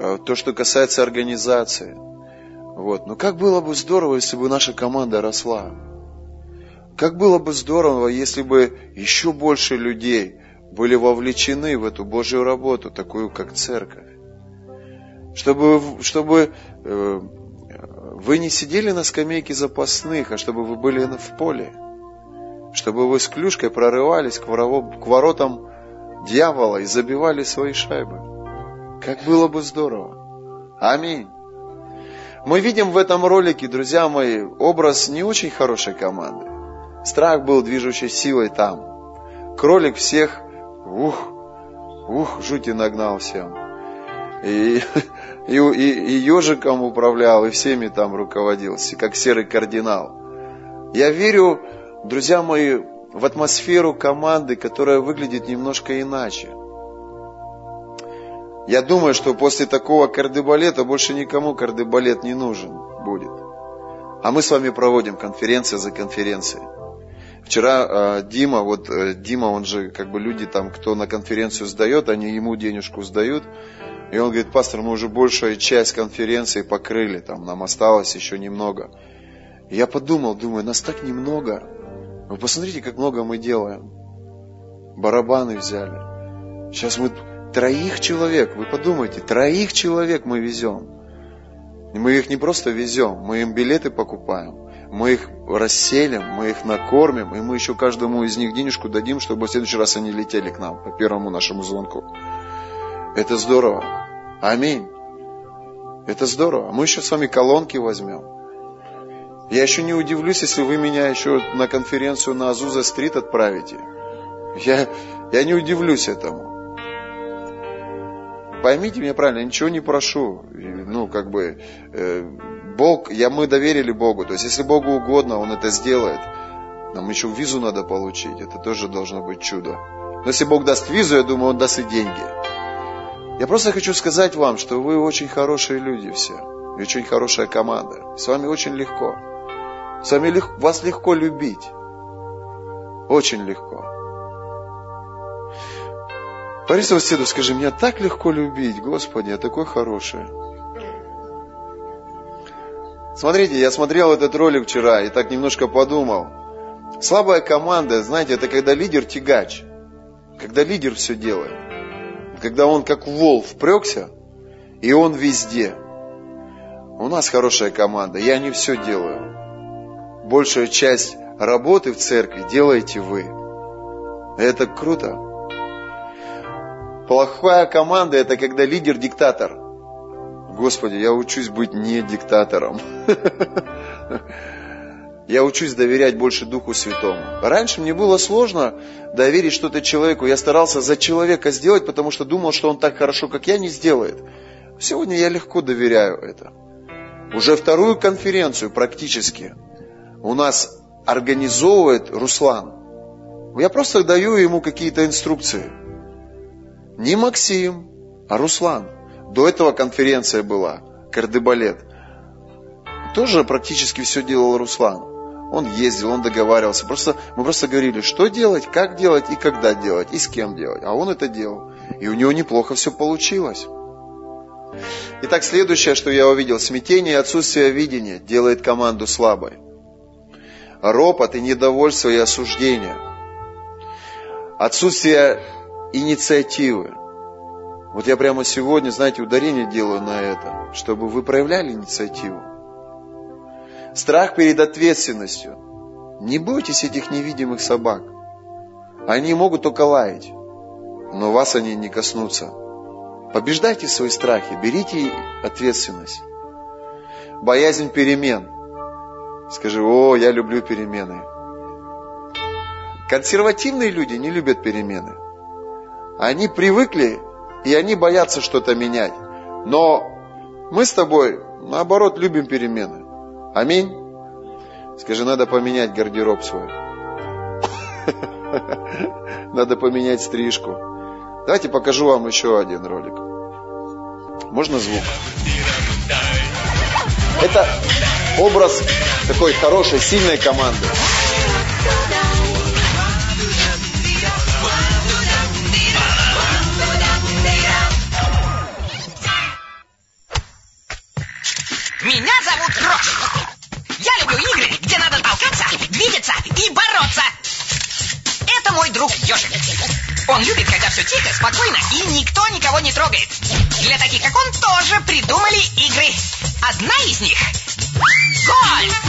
э, то, что касается организации. Вот. Но как было бы здорово, если бы наша команда росла. Как было бы здорово, если бы еще больше людей были вовлечены в эту Божью работу, такую как церковь. Чтобы, чтобы вы не сидели на скамейке запасных, а чтобы вы были в поле. Чтобы вы с клюшкой прорывались к, воров, к воротам дьявола и забивали свои шайбы. Как было бы здорово. Аминь. Мы видим в этом ролике, друзья мои, образ не очень хорошей команды. Страх был движущей силой там. Кролик всех, ух, ух, жути нагнал всем. И и, и, и ежиком управлял, и всеми там руководился, как серый кардинал. Я верю, друзья мои, в атмосферу команды, которая выглядит немножко иначе. Я думаю, что после такого кардебалета больше никому кардебалет не нужен будет. А мы с вами проводим конференция за конференцией. Вчера э, Дима, вот э, Дима, он же как бы люди там, кто на конференцию сдает, они ему денежку сдают. И он говорит, пастор, мы уже большую часть конференции покрыли, там нам осталось еще немного. И я подумал, думаю, нас так немного. Вы посмотрите, как много мы делаем. Барабаны взяли. Сейчас мы троих человек, вы подумайте, троих человек мы везем. Мы их не просто везем, мы им билеты покупаем, мы их расселим, мы их накормим, и мы еще каждому из них денежку дадим, чтобы в следующий раз они летели к нам по первому нашему звонку. Это здорово. Аминь. Это здорово. Мы еще с вами колонки возьмем. Я еще не удивлюсь, если вы меня еще на конференцию на Азуза-стрит отправите. Я, я не удивлюсь этому. Поймите меня правильно, я ничего не прошу. Ну, как бы, э, Бог, я, мы доверили Богу. То есть, если Богу угодно, Он это сделает. Нам еще визу надо получить. Это тоже должно быть чудо. Но если Бог даст визу, я думаю, Он даст и деньги. Я просто хочу сказать вам, что вы очень хорошие люди все. И очень хорошая команда. С вами очень легко. С вами лег... вас легко любить. Очень легко. Пари соседу, скажи, меня так легко любить, Господи, я такой хороший. Смотрите, я смотрел этот ролик вчера и так немножко подумал. Слабая команда, знаете, это когда лидер тягач. Когда лидер все делает когда он как вол впрекся, и он везде. У нас хорошая команда, я не все делаю. Большая часть работы в церкви делаете вы. Это круто. Плохая команда – это когда лидер диктатор. Господи, я учусь быть не диктатором. Я учусь доверять больше Духу Святому. Раньше мне было сложно доверить что-то человеку. Я старался за человека сделать, потому что думал, что он так хорошо, как я, не сделает. Сегодня я легко доверяю это. Уже вторую конференцию практически у нас организовывает Руслан. Я просто даю ему какие-то инструкции. Не Максим, а Руслан. До этого конференция была, кардебалет. Тоже практически все делал Руслан. Он ездил, он договаривался. Просто, мы просто говорили, что делать, как делать и когда делать, и с кем делать. А он это делал. И у него неплохо все получилось. Итак, следующее, что я увидел. Смятение и отсутствие видения делает команду слабой. Ропот и недовольство и осуждение. Отсутствие инициативы. Вот я прямо сегодня, знаете, ударение делаю на это, чтобы вы проявляли инициативу. Страх перед ответственностью. Не бойтесь этих невидимых собак. Они могут только лаять, но вас они не коснутся. Побеждайте свои страхи, берите ответственность. Боязнь перемен. Скажи, о, я люблю перемены. Консервативные люди не любят перемены. Они привыкли, и они боятся что-то менять. Но мы с тобой, наоборот, любим перемены. Аминь. Скажи, надо поменять гардероб свой. Надо поменять стрижку. Давайте покажу вам еще один ролик. Можно звук? Это образ такой хорошей, сильной команды. Меня зовут Рош. Я люблю игры, где надо толкаться, двигаться и бороться. Это мой друг Ежик. Он любит, когда все тихо, спокойно и никто никого не трогает. Для таких, как он, тоже придумали игры. Одна из них — гольф.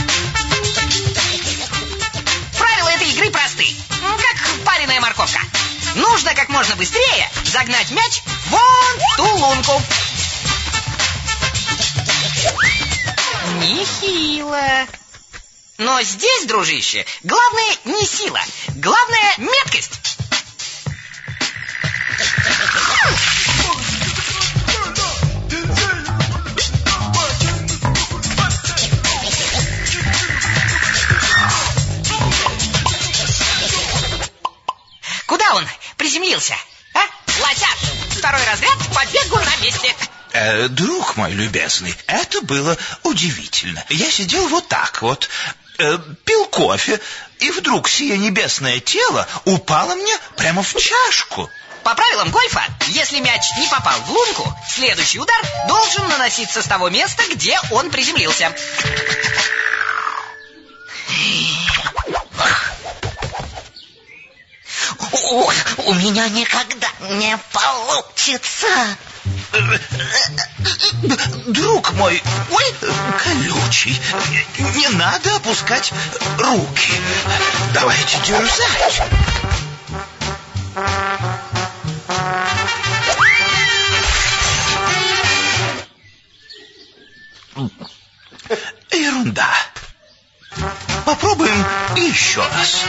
Правила этой игры просты, как пареная морковка. Нужно как можно быстрее загнать мяч вон ту лунку. Нехило. Но здесь, дружище, главное не сила, главное меткость. Куда он приземлился? А? Лосят! Второй разряд по бегу на месте. Э, друг мой любезный, это было удивительно. Я сидел вот так вот, э, пил кофе, и вдруг сие небесное тело упало мне прямо в чашку. По правилам гольфа, если мяч не попал в лунку, следующий удар должен наноситься с того места, где он приземлился. Ой, у меня никогда не получится. Друг мой, ой, колючий, не надо опускать руки. Давайте дерзать. Ерунда. Попробуем еще раз.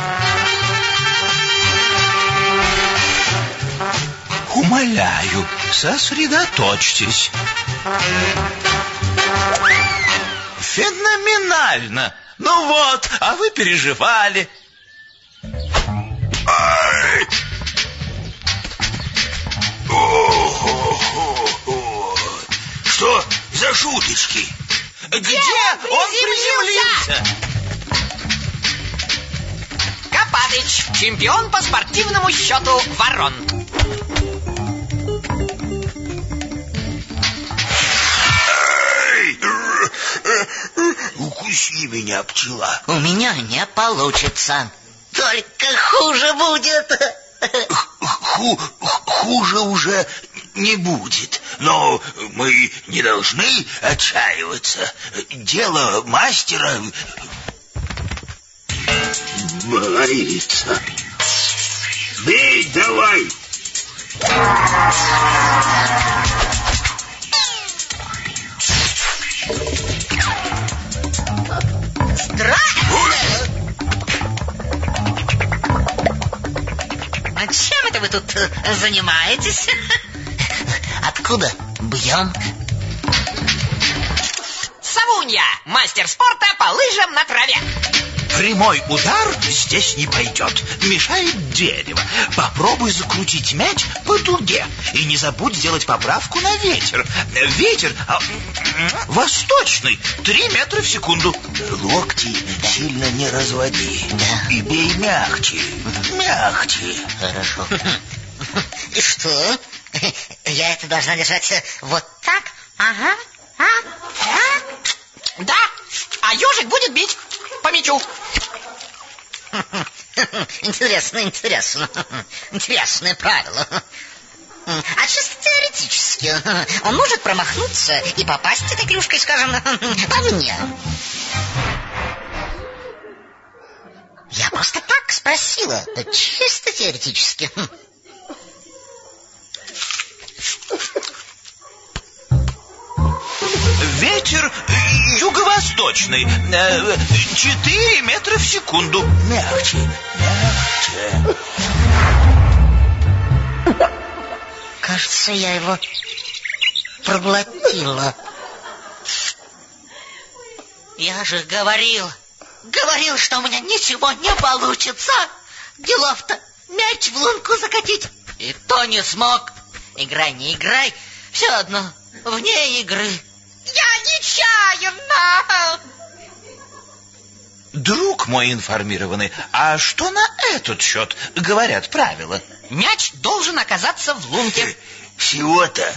Умоляю, сосредоточьтесь. Феноменально. Ну вот, а вы переживали. Ай! Что за шуточки? Где, он приземлился? Копатыч, чемпион по спортивному счету ворон. Укуси меня, пчела. У меня не получится. Только хуже будет. Ху хуже уже не будет. Но мы не должны отчаиваться. Дело мастера боится. Бей давай! А чем это вы тут э, занимаетесь? Откуда бьем? Савунья, мастер спорта по лыжам на траве. Прямой удар здесь не пойдет. Мешает дерево. Попробуй закрутить мяч по дуге. И не забудь сделать поправку на ветер. Ветер а, восточный. Три метра в секунду. Локти сильно не разводи. Да. И бей мягче. Мягче. Хорошо. И что? Я это должна держать э, вот так? Ага. А? А? Да, а ежик будет бить по. Интересно, интересно. Интересное правило. А чисто теоретически, он может промахнуться и попасть этой клюшкой, скажем, по мне. Я просто так спросила. Чисто теоретически. Ветер юго-восточный. Э, Четыре метра в секунду. Мягче. Мягче. Кажется, я его проглотила. Я же говорил, говорил, что у меня ничего не получится. Делов-то мяч в лунку закатить. И то не смог. Играй, не играй, все одно вне игры. Я нечаянно. Друг мой информированный, а что на этот счет говорят правила? Мяч должен оказаться в лунке. Всего-то.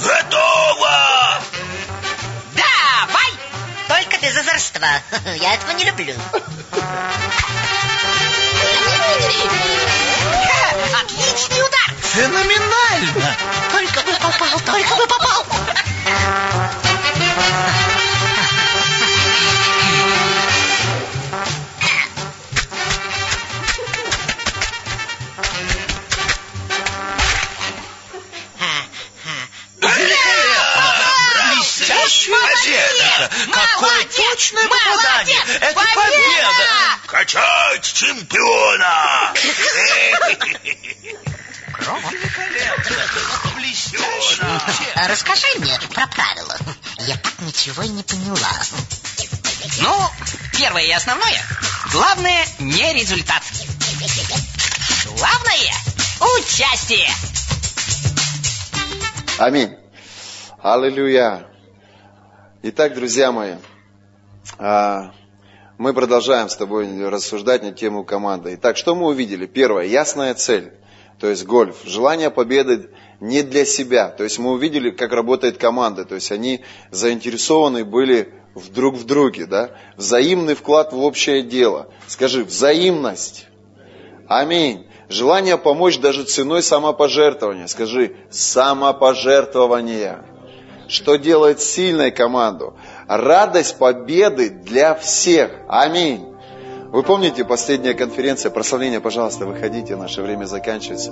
Готово! Давай! Только без озорства. Я этого не люблю. Ха, Отличный удар! Феноменально! Только бы попал, только бы попал! Блестящая победа! Какое Молодец! точное попадание! Молодец! Это Победа! победа! Качать чемпиона! А Расскажи мне про правила. Я так ничего и не поняла. Ну, первое и основное. Главное не результат. Главное участие. Аминь. Аллилуйя. Итак, друзья мои, а, мы продолжаем с тобой рассуждать на тему команды. Итак, что мы увидели? Первое, ясная цель, то есть гольф. Желание победы не для себя. То есть мы увидели, как работает команда. То есть они заинтересованы были в друг в друге, да? Взаимный вклад в общее дело. Скажи, взаимность. Аминь. Желание помочь даже ценой самопожертвования. Скажи, самопожертвование. Что делает сильной команду? Радость победы для всех. Аминь. Вы помните последняя конференция, прославление, пожалуйста, выходите, наше время заканчивается.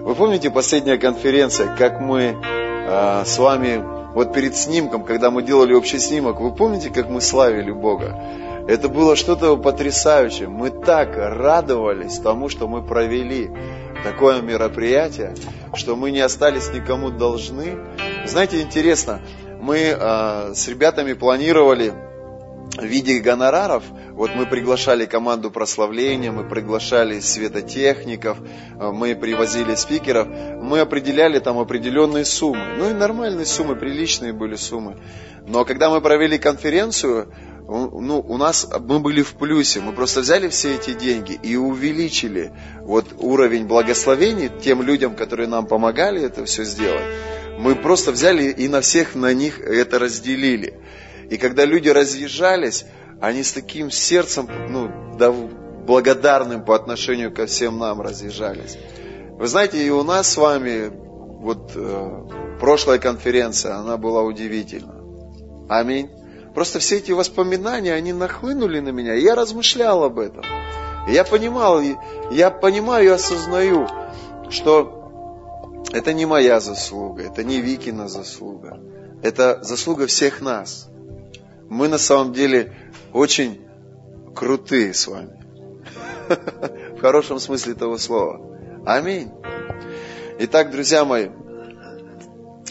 Вы помните последняя конференция, как мы э, с вами, вот перед снимком, когда мы делали общий снимок, вы помните, как мы славили Бога? Это было что-то потрясающее. Мы так радовались тому, что мы провели такое мероприятие, что мы не остались никому должны. Знаете, интересно, мы э, с ребятами планировали в виде гонораров, вот мы приглашали команду прославления, мы приглашали светотехников, э, мы привозили спикеров, мы определяли там определенные суммы. Ну и нормальные суммы, приличные были суммы. Но когда мы провели конференцию, ну, у нас мы были в плюсе, мы просто взяли все эти деньги и увеличили вот уровень благословений тем людям, которые нам помогали это все сделать. Мы просто взяли и на всех на них это разделили. И когда люди разъезжались, они с таким сердцем, ну, да, благодарным по отношению ко всем нам разъезжались. Вы знаете, и у нас с вами, вот э, прошлая конференция, она была удивительна. Аминь. Просто все эти воспоминания, они нахлынули на меня, и я размышлял об этом. И я понимал, я понимаю и осознаю, что это не моя заслуга, это не Викина заслуга. Это заслуга всех нас. Мы на самом деле очень крутые с вами. В хорошем смысле этого слова. Аминь. Итак, друзья мои,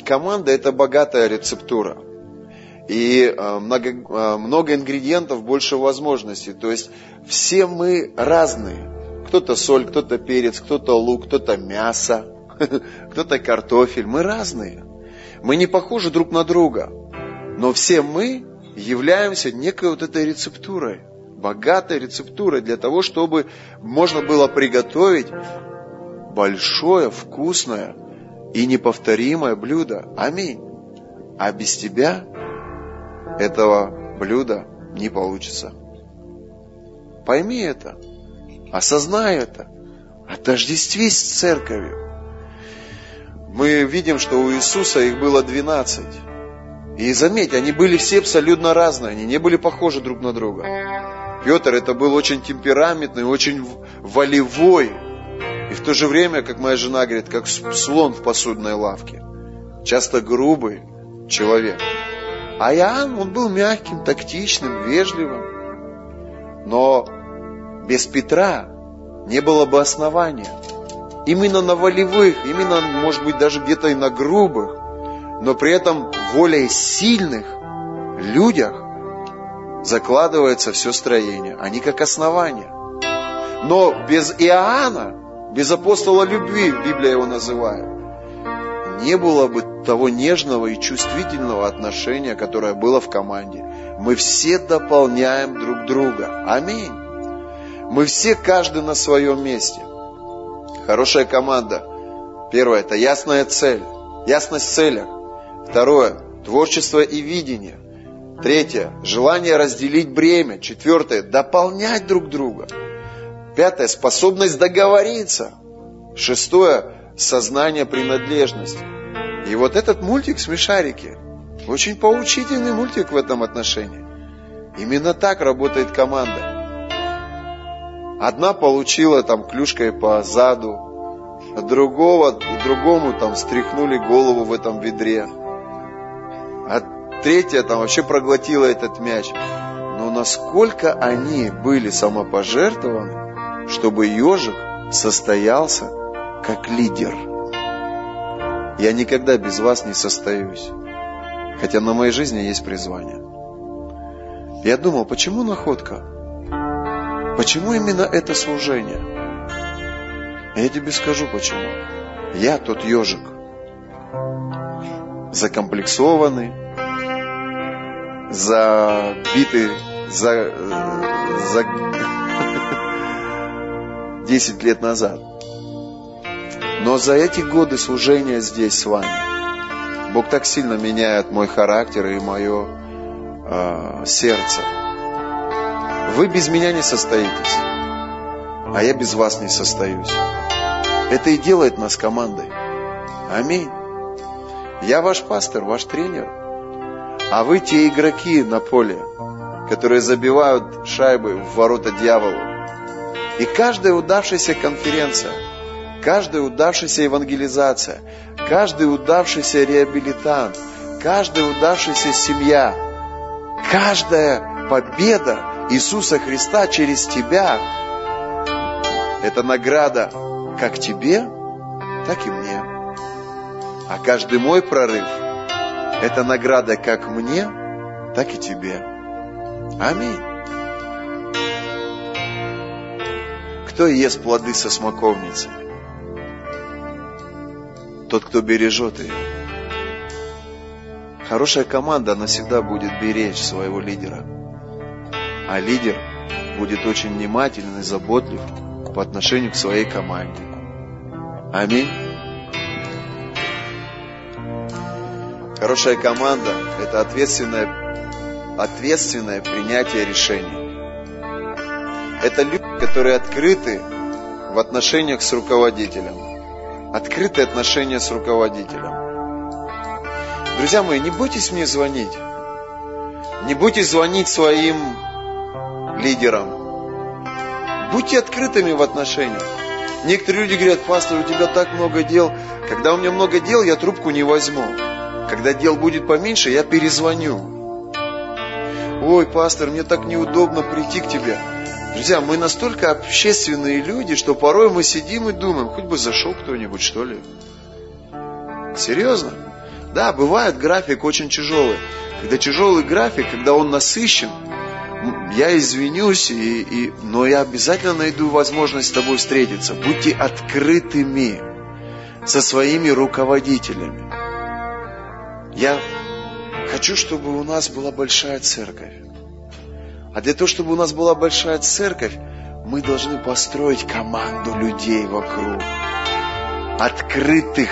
команда это богатая рецептура. И э, много, э, много ингредиентов, больше возможностей. То есть все мы разные. Кто-то соль, кто-то перец, кто-то лук, кто-то мясо, кто-то картофель. Мы разные. Мы не похожи друг на друга. Но все мы являемся некой вот этой рецептурой. Богатой рецептурой для того, чтобы можно было приготовить большое, вкусное и неповторимое блюдо. Аминь. А без тебя этого блюда не получится. Пойми это, осознай это, отождествись с церковью. Мы видим, что у Иисуса их было 12. И заметь, они были все абсолютно разные, они не были похожи друг на друга. Петр это был очень темпераментный, очень волевой, и в то же время, как моя жена говорит, как слон в посудной лавке. Часто грубый человек. А Иоанн, он был мягким, тактичным, вежливым. Но без Петра не было бы основания. Именно на волевых, именно, может быть, даже где-то и на грубых, но при этом волей сильных людях закладывается все строение. Они как основание. Но без Иоанна, без апостола любви, Библия его называет, не было бы того нежного и чувствительного отношения, которое было в команде. Мы все дополняем друг друга. Аминь. Мы все, каждый на своем месте. Хорошая команда. Первое – это ясная цель, ясность целях. Второе – творчество и видение. Третье – желание разделить бремя. Четвертое – дополнять друг друга. Пятое – способность договориться. Шестое – сознание принадлежности. И вот этот мультик «Смешарики» очень поучительный мультик в этом отношении. Именно так работает команда. Одна получила там клюшкой по заду, другого, другому там стряхнули голову в этом ведре. А третья там вообще проглотила этот мяч. Но насколько они были самопожертвованы, чтобы ежик состоялся как лидер. Я никогда без вас не состоюсь. Хотя на моей жизни есть призвание. Я думал, почему находка? Почему именно это служение? Я тебе скажу почему. Я тот ежик. Закомплексованный, забитый, за, за 10 лет назад. Но за эти годы служения здесь с вами Бог так сильно меняет мой характер и мое э, сердце. Вы без меня не состоитесь, а я без вас не состоюсь. Это и делает нас командой. Аминь. Я ваш пастор, ваш тренер. А вы те игроки на поле, которые забивают шайбы в ворота дьяволу. И каждая удавшаяся конференция, каждая удавшаяся евангелизация, каждый удавшийся реабилитант, каждая удавшаяся семья, каждая победа Иисуса Христа через тебя – это награда как тебе, так и мне. А каждый мой прорыв – это награда как мне, так и тебе. Аминь. Кто ест плоды со смоковницей? Тот, кто бережет ее. Хорошая команда, она всегда будет беречь своего лидера а лидер будет очень внимателен и заботлив по отношению к своей команде. Аминь. Хорошая команда – это ответственное, ответственное принятие решений. Это люди, которые открыты в отношениях с руководителем. Открытые отношения с руководителем. Друзья мои, не бойтесь мне звонить. Не бойтесь звонить своим лидерам. Будьте открытыми в отношениях. Некоторые люди говорят, пастор, у тебя так много дел. Когда у меня много дел, я трубку не возьму. Когда дел будет поменьше, я перезвоню. Ой, пастор, мне так неудобно прийти к тебе. Друзья, мы настолько общественные люди, что порой мы сидим и думаем, хоть бы зашел кто-нибудь, что ли. Серьезно? Да, бывает график очень тяжелый. Когда тяжелый график, когда он насыщен, я извинюсь, и, и, но я обязательно найду возможность с тобой встретиться. Будьте открытыми со своими руководителями. Я хочу, чтобы у нас была большая церковь. А для того, чтобы у нас была большая церковь, мы должны построить команду людей вокруг. Открытых.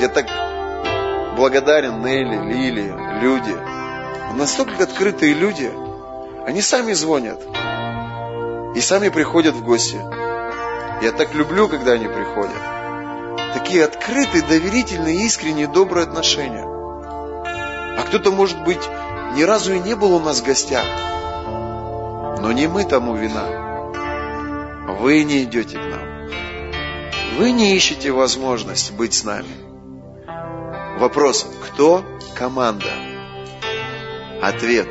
Я так благодарен Нелли, Лили, люди. Настолько открытые люди. Они сами звонят. И сами приходят в гости. Я так люблю, когда они приходят. Такие открытые, доверительные, искренние, добрые отношения. А кто-то, может быть, ни разу и не был у нас в гостях. Но не мы тому вина. Вы не идете к нам. Вы не ищете возможность быть с нами. Вопрос, кто команда? Ответ,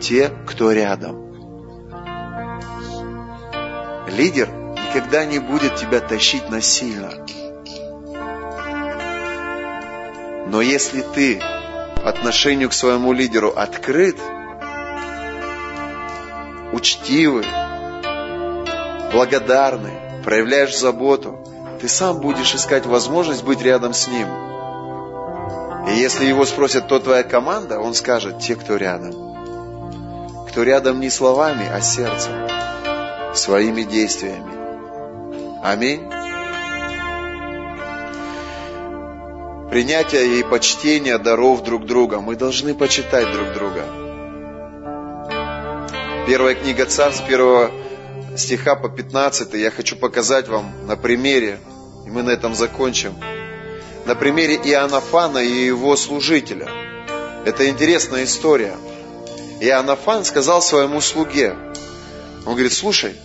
те, кто рядом. Лидер никогда не будет тебя тащить насильно. Но если ты отношению к своему лидеру открыт, учтивый, благодарный, проявляешь заботу, ты сам будешь искать возможность быть рядом с ним – и если его спросят, кто твоя команда, он скажет, те, кто рядом. Кто рядом не словами, а сердцем, своими действиями. Аминь. Принятие и почтение даров друг друга. Мы должны почитать друг друга. Первая книга Царств, первого стиха по 15 я хочу показать вам на примере, и мы на этом закончим на примере Иоаннафана и его служителя. Это интересная история. Иоаннафан сказал своему слуге, он говорит, слушай,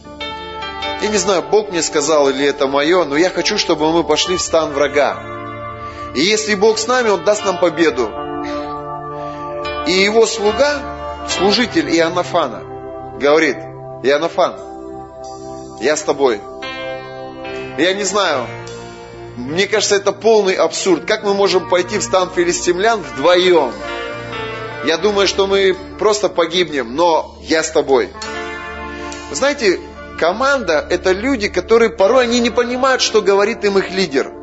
я не знаю, Бог мне сказал или это мое, но я хочу, чтобы мы пошли в стан врага. И если Бог с нами, Он даст нам победу. И его слуга, служитель Иоаннафана, говорит, Иоаннафан, я с тобой. Я не знаю, мне кажется, это полный абсурд. Как мы можем пойти в стан филистимлян вдвоем? Я думаю, что мы просто погибнем, но я с тобой. Знаете, команда – это люди, которые порой они не понимают, что говорит им их лидер.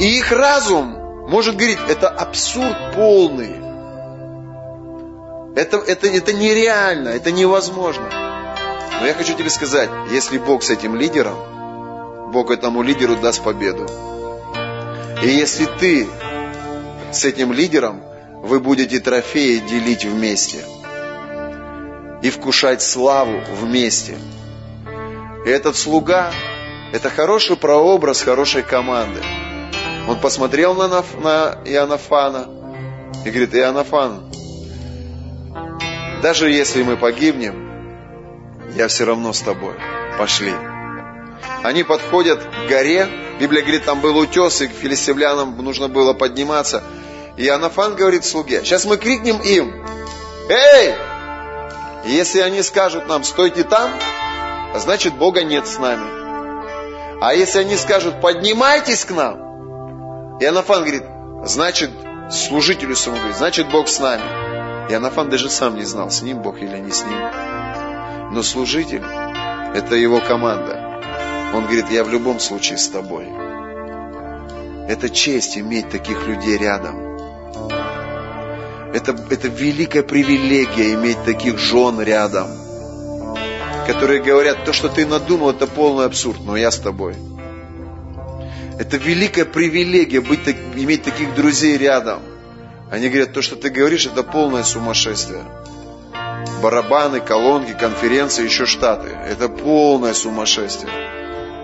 И их разум может говорить, это абсурд полный. Это, это, это нереально, это невозможно. Но я хочу тебе сказать, если Бог с этим лидером, Бог этому лидеру даст победу. И если ты с этим лидером, вы будете трофеи делить вместе и вкушать славу вместе. И этот слуга – это хороший прообраз хорошей команды. Он посмотрел на, на Иоаннафана и говорит, Иоаннафан, даже если мы погибнем, я все равно с тобой. Пошли. Они подходят к горе. Библия говорит, там был утес, и к филистимлянам нужно было подниматься. И Анафан говорит слуге, сейчас мы крикнем им, «Эй!» Если они скажут нам, стойте там, значит Бога нет с нами. А если они скажут, поднимайтесь к нам, и Анафан говорит, значит, служителю своему говорит, значит Бог с нами. И Анафан даже сам не знал, с ним Бог или не с ним. Но служитель – это его команда. Он говорит, я в любом случае с тобой. Это честь иметь таких людей рядом. Это, это великая привилегия иметь таких жен рядом, которые говорят, то, что ты надумал, это полный абсурд, но я с тобой. Это великая привилегия быть, иметь таких друзей рядом. Они говорят, то, что ты говоришь, это полное сумасшествие. Барабаны, колонки, конференции, еще штаты. Это полное сумасшествие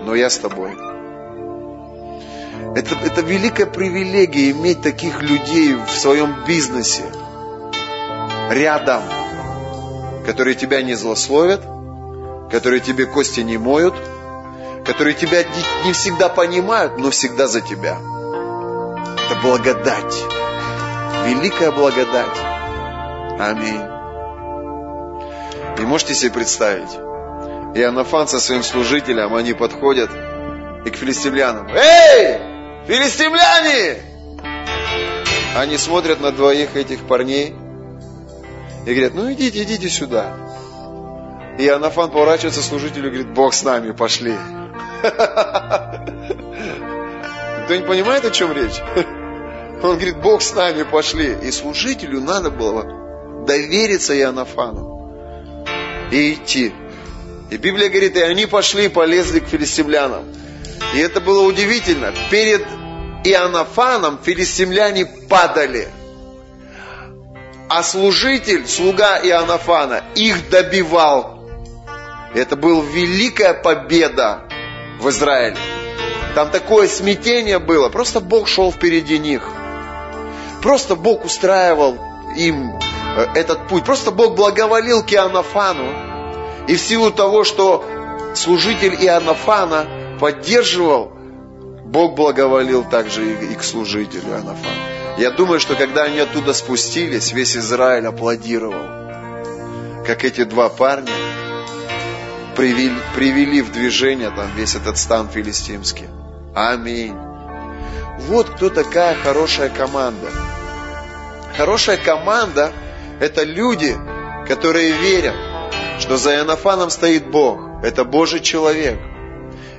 но я с тобой. Это, это великая привилегия иметь таких людей в своем бизнесе рядом, которые тебя не злословят, которые тебе кости не моют, которые тебя не всегда понимают, но всегда за тебя. Это благодать. Великая благодать. Аминь. И можете себе представить, Иоаннафан со своим служителем, они подходят и к филистимлянам. Эй, филистимляне! Они смотрят на двоих этих парней и говорят, ну идите, идите сюда. И Иоаннафан поворачивается служителю и говорит, Бог с нами, пошли. Кто не понимает, о чем речь? Он говорит, Бог с нами, пошли. И служителю надо было довериться Иоаннафану и идти. И Библия говорит, и они пошли и полезли к филистимлянам. И это было удивительно. Перед Иоаннафаном филистимляне падали. А служитель, слуга Иоаннафана, их добивал. Это была великая победа в Израиле. Там такое смятение было. Просто Бог шел впереди них. Просто Бог устраивал им э, этот путь. Просто Бог благоволил к Иоаннафану. И в силу того, что служитель Иоаннафана поддерживал, Бог благоволил также и к служителю Иоаннафана. Я думаю, что когда они оттуда спустились, весь Израиль аплодировал. Как эти два парня привели, привели в движение там весь этот стан филистимский. Аминь. Вот кто такая хорошая команда. Хорошая команда – это люди, которые верят, что за Иоаннафаном стоит Бог. Это Божий человек.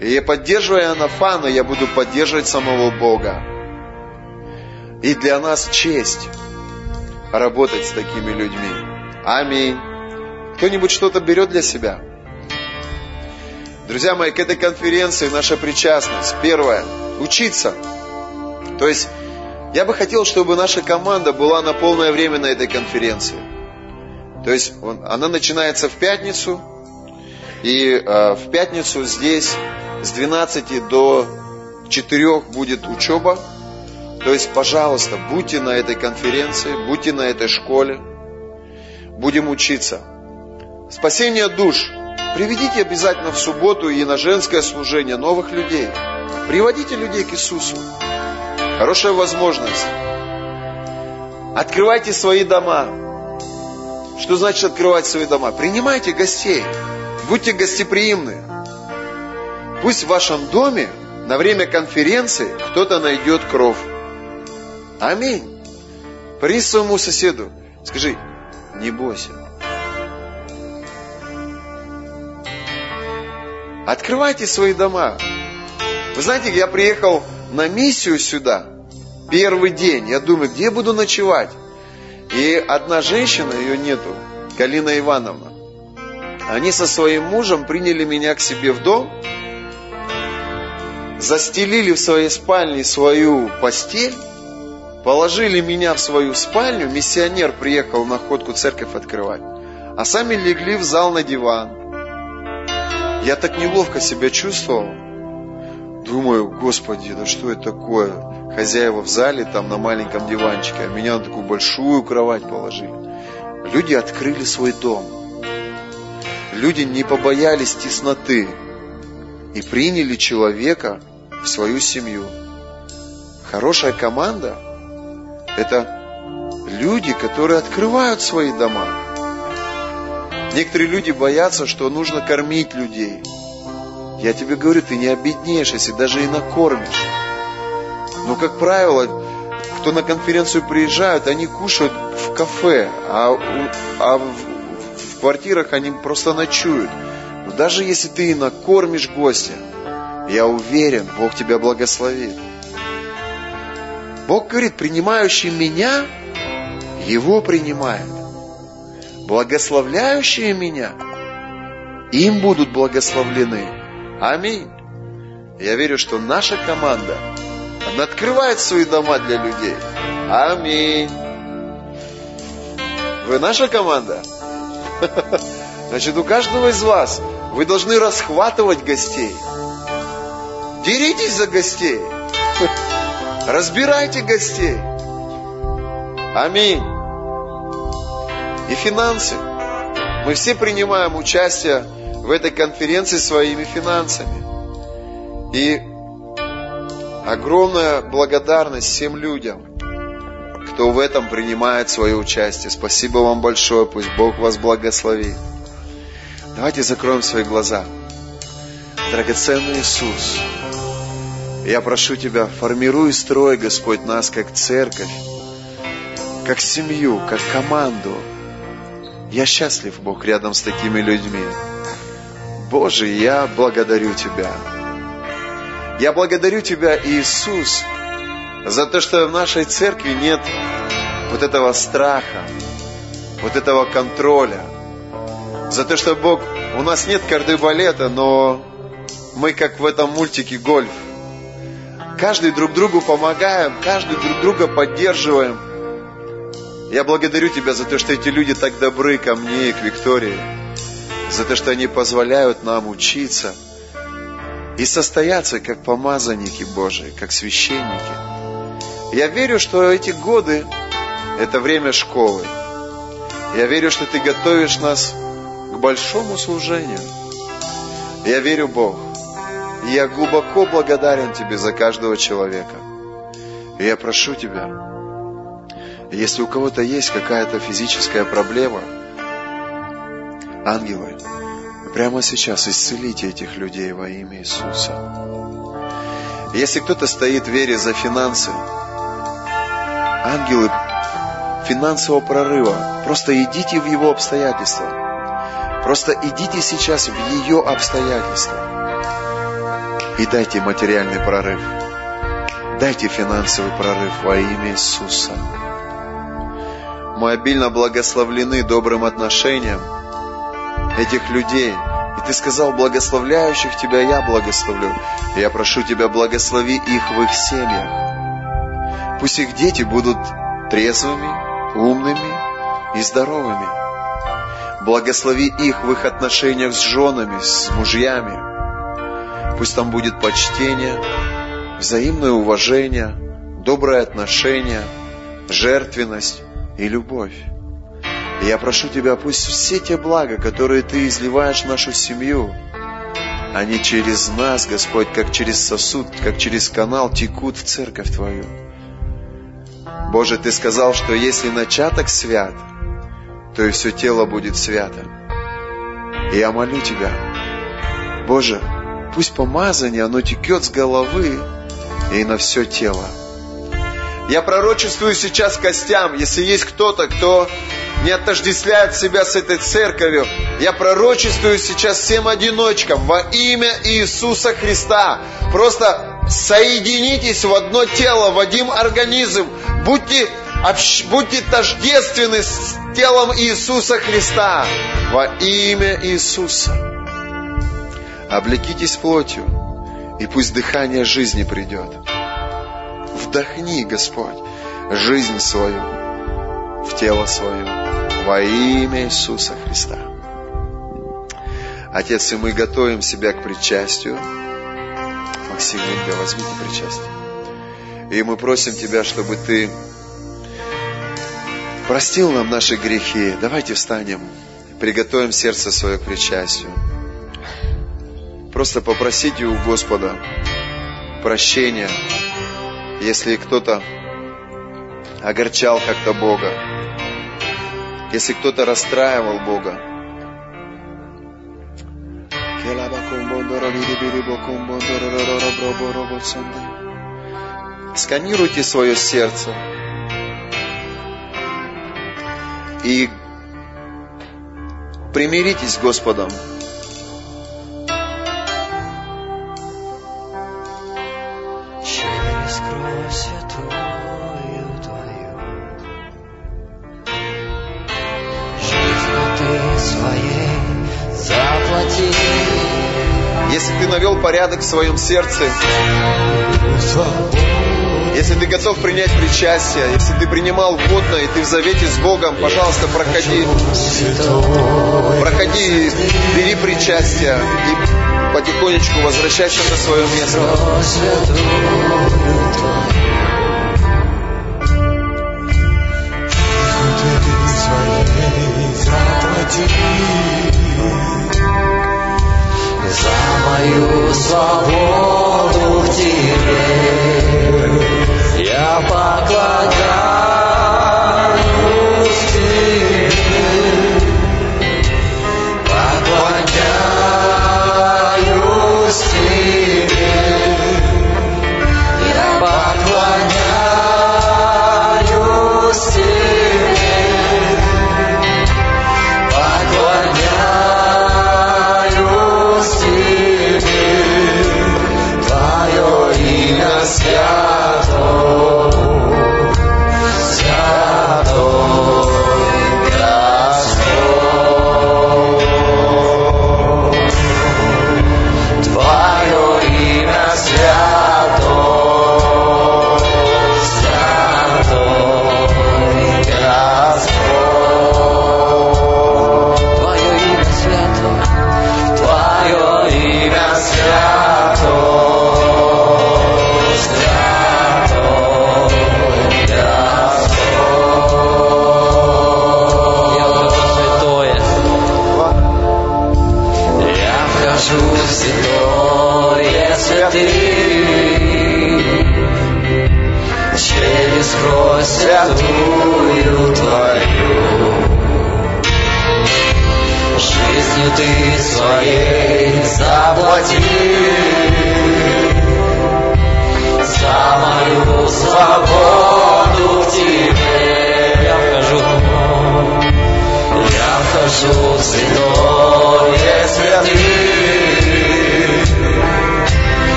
И я поддерживая Иоаннафана, я буду поддерживать самого Бога. И для нас честь работать с такими людьми. Аминь. Кто-нибудь что-то берет для себя? Друзья мои, к этой конференции наша причастность. Первое. Учиться. То есть, я бы хотел, чтобы наша команда была на полное время на этой конференции. То есть, она начинается в пятницу, и э, в пятницу здесь с 12 до 4 будет учеба. То есть, пожалуйста, будьте на этой конференции, будьте на этой школе. Будем учиться. Спасение душ – Приведите обязательно в субботу и на женское служение новых людей. Приводите людей к Иисусу. Хорошая возможность. Открывайте свои дома. Что значит открывать свои дома? Принимайте гостей. Будьте гостеприимны. Пусть в вашем доме на время конференции кто-то найдет кров. Аминь. Принеси своему соседу. Скажи, не бойся. Открывайте свои дома. Вы знаете, я приехал на миссию сюда, первый день. Я думаю, где буду ночевать? И одна женщина, ее нету, Галина Ивановна, они со своим мужем приняли меня к себе в дом, застелили в своей спальне свою постель, положили меня в свою спальню, миссионер приехал на ходку церковь открывать, а сами легли в зал на диван. Я так неловко себя чувствовал. Думаю, Господи, да что это такое? Хозяева в зале, там на маленьком диванчике, а меня на такую большую кровать положили. Люди открыли свой дом. Люди не побоялись тесноты и приняли человека в свою семью. Хорошая команда – это люди, которые открывают свои дома – Некоторые люди боятся, что нужно кормить людей. Я тебе говорю, ты не обеднеешь, если даже и накормишь. Но, как правило, кто на конференцию приезжают, они кушают в кафе, а, а в, в квартирах они просто ночуют. Но даже если ты и накормишь гостя, я уверен, Бог тебя благословит. Бог говорит, принимающий меня, его принимает благословляющие меня, им будут благословлены. Аминь. Я верю, что наша команда, она открывает свои дома для людей. Аминь. Вы наша команда? Значит, у каждого из вас вы должны расхватывать гостей. Деритесь за гостей. Разбирайте гостей. Аминь и финансы. Мы все принимаем участие в этой конференции своими финансами. И огромная благодарность всем людям, кто в этом принимает свое участие. Спасибо вам большое, пусть Бог вас благословит. Давайте закроем свои глаза. Драгоценный Иисус, я прошу Тебя, формируй строй, Господь, нас как церковь, как семью, как команду. Я счастлив, Бог, рядом с такими людьми. Боже, я благодарю Тебя. Я благодарю Тебя, Иисус, за то, что в нашей церкви нет вот этого страха, вот этого контроля. За то, что Бог, у нас нет кардебалета, но мы как в этом мультике «Гольф». Каждый друг другу помогаем, каждый друг друга поддерживаем. Я благодарю Тебя за то, что эти люди так добры ко мне и к Виктории. За то, что они позволяют нам учиться и состояться как помазанники Божии, как священники. Я верю, что эти годы – это время школы. Я верю, что Ты готовишь нас к большому служению. Я верю, Бог, и я глубоко благодарен Тебе за каждого человека. И я прошу Тебя, если у кого-то есть какая-то физическая проблема, ангелы, прямо сейчас исцелите этих людей во имя Иисуса. Если кто-то стоит в вере за финансы, ангелы финансового прорыва, просто идите в его обстоятельства. Просто идите сейчас в ее обстоятельства и дайте материальный прорыв. Дайте финансовый прорыв во имя Иисуса. Мы обильно благословлены добрым отношением этих людей. И ты сказал, благословляющих тебя я благословлю. Я прошу тебя, благослови их в их семьях. Пусть их дети будут трезвыми, умными и здоровыми. Благослови их в их отношениях с женами, с мужьями, Пусть там будет почтение, взаимное уважение, доброе отношение, жертвенность и любовь. И я прошу Тебя, пусть все те блага, которые Ты изливаешь в нашу семью, они через нас, Господь, как через сосуд, как через канал текут в церковь Твою. Боже, Ты сказал, что если начаток свят, то и все тело будет свято. И я молю Тебя, Боже, Пусть помазание, оно текет с головы и на все тело. Я пророчествую сейчас костям, если есть кто-то, кто не отождествляет себя с этой церковью, я пророчествую сейчас всем одиночкам во имя Иисуса Христа. Просто соединитесь в одно тело, в один организм. Будьте, общ, будьте тождественны с телом Иисуса Христа во имя Иисуса облекитесь плотью, и пусть дыхание жизни придет. Вдохни, Господь, жизнь свою в тело свое во имя Иисуса Христа. Отец, и мы готовим себя к причастию. Максим, Инга, возьмите причастие. И мы просим Тебя, чтобы Ты простил нам наши грехи. Давайте встанем, приготовим сердце свое к причастию. Просто попросите у Господа прощения, если кто-то огорчал как-то Бога, если кто-то расстраивал Бога. Сканируйте свое сердце и примиритесь с Господом. Если ты навел порядок в своем сердце, если ты готов принять причастие, если ты принимал водно и ты в завете с Богом, пожалуйста, проходи. Проходи, бери причастие и потихонечку возвращайся на свое место. святую за мою свободу к тебе я покладаю.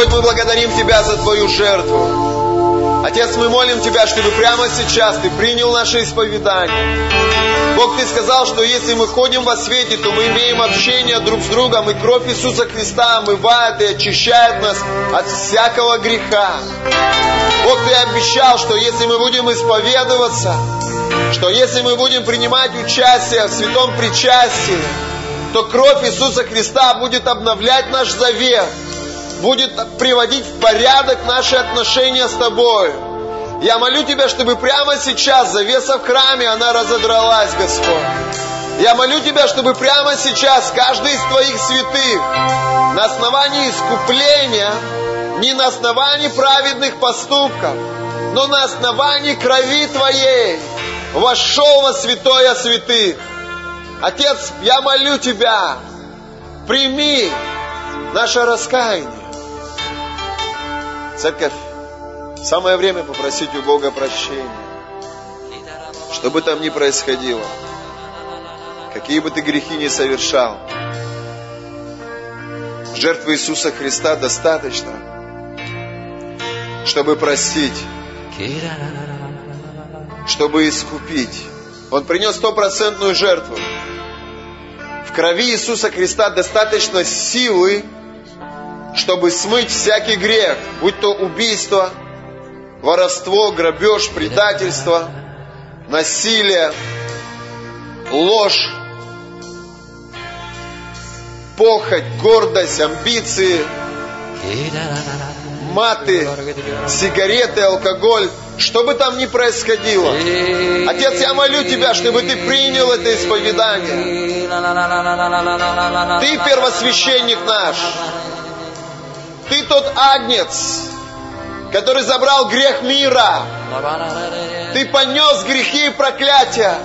Господь, мы благодарим Тебя за Твою жертву. Отец, мы молим Тебя, чтобы прямо сейчас Ты принял наше исповедание. Бог, Ты сказал, что если мы ходим во свете, то мы имеем общение друг с другом, и кровь Иисуса Христа омывает и очищает нас от всякого греха. Бог, Ты обещал, что если мы будем исповедоваться, что если мы будем принимать участие в святом причастии, то кровь Иисуса Христа будет обновлять наш завет, будет приводить в порядок наши отношения с Тобой. Я молю Тебя, чтобы прямо сейчас завеса в храме, она разодралась, Господь. Я молю Тебя, чтобы прямо сейчас каждый из Твоих святых на основании искупления, не на основании праведных поступков, но на основании крови Твоей вошел во святое святых. Отец, я молю Тебя, прими наше раскаяние. Церковь, самое время попросить у Бога прощения. Что бы там ни происходило, какие бы ты грехи ни совершал, жертвы Иисуса Христа достаточно, чтобы простить, чтобы искупить. Он принес стопроцентную жертву. В крови Иисуса Христа достаточно силы, чтобы смыть всякий грех, будь то убийство, воровство, грабеж, предательство, насилие, ложь, похоть, гордость, амбиции, маты, сигареты, алкоголь, что бы там ни происходило. Отец, я молю Тебя, чтобы Ты принял это исповедание. Ты первосвященник наш. Ты тот агнец, который забрал грех мира. Ты понес грехи и проклятия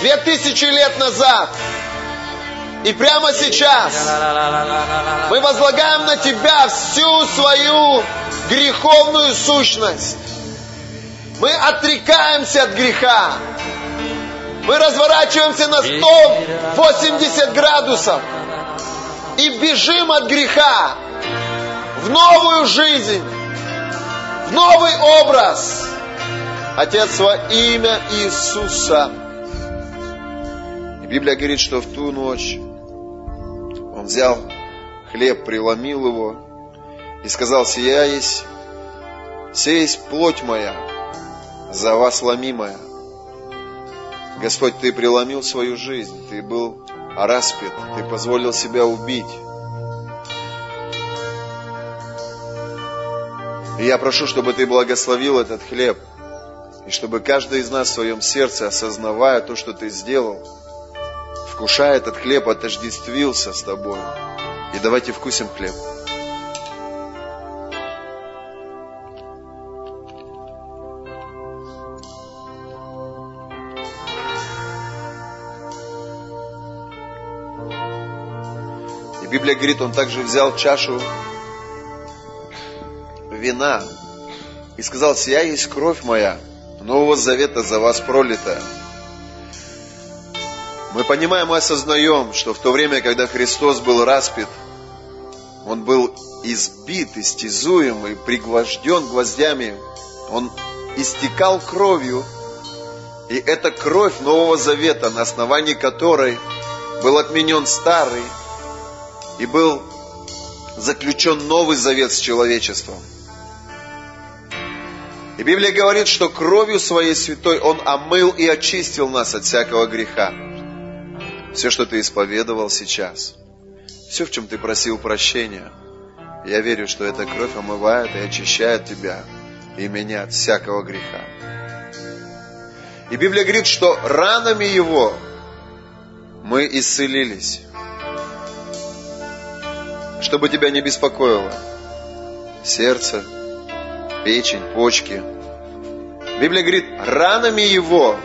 две тысячи лет назад. И прямо сейчас мы возлагаем на Тебя всю свою греховную сущность. Мы отрекаемся от греха. Мы разворачиваемся на 180 градусов и бежим от греха в новую жизнь, в новый образ. Отец, во имя Иисуса. И Библия говорит, что в ту ночь он взял хлеб, преломил его и сказал, сия есть, сия есть плоть моя, за вас ломимая. Господь, Ты преломил свою жизнь, Ты был распят, Ты позволил себя убить. И я прошу, чтобы Ты благословил этот хлеб. И чтобы каждый из нас в своем сердце, осознавая то, что Ты сделал, вкушая этот хлеб, отождествился с Тобой. И давайте вкусим хлеб. И Библия говорит, он также взял чашу вина и сказал, сия есть кровь моя, Нового Завета за вас пролитая. Мы понимаем и осознаем, что в то время, когда Христос был распят, Он был избит, истязуем и пригвожден гвоздями, Он истекал кровью, и это кровь Нового Завета, на основании которой был отменен старый, и был заключен Новый Завет с человечеством. И Библия говорит, что кровью своей святой Он омыл и очистил нас от всякого греха. Все, что ты исповедовал сейчас, все, в чем ты просил прощения, я верю, что эта кровь омывает и очищает тебя и меня от всякого греха. И Библия говорит, что ранами Его мы исцелились чтобы тебя не беспокоило. Сердце, печень, почки. Библия говорит, ранами его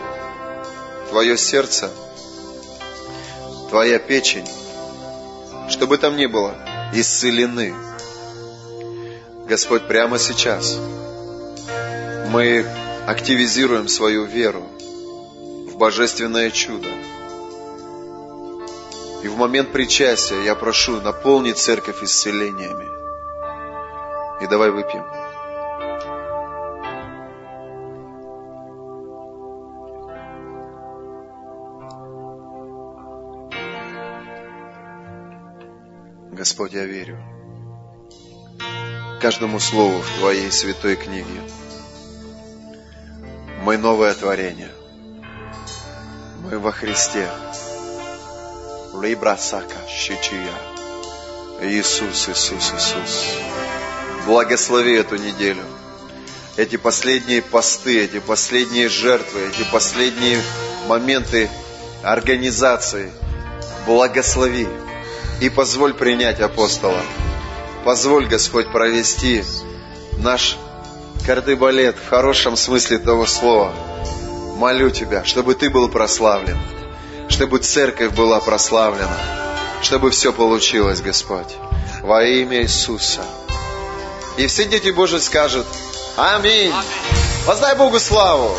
твое сердце, твоя печень, чтобы там ни было, исцелены. Господь, прямо сейчас мы активизируем свою веру в божественное чудо. И в момент причастия я прошу наполнить церковь исцелениями. И давай выпьем. Господь, я верю каждому слову в Твоей святой книге. Мы новое творение. Мы во Христе. Либрасака Шичия. Иисус, Иисус, Иисус. Благослови эту неделю. Эти последние посты, эти последние жертвы, эти последние моменты организации. Благослови и позволь принять апостола. Позволь, Господь, провести наш кардебалет в хорошем смысле того слова. Молю Тебя, чтобы Ты был прославлен чтобы церковь была прославлена, чтобы все получилось, Господь, во имя Иисуса. И все дети Божьи скажут Аминь. Воздай Богу славу.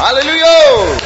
Аллилуйя!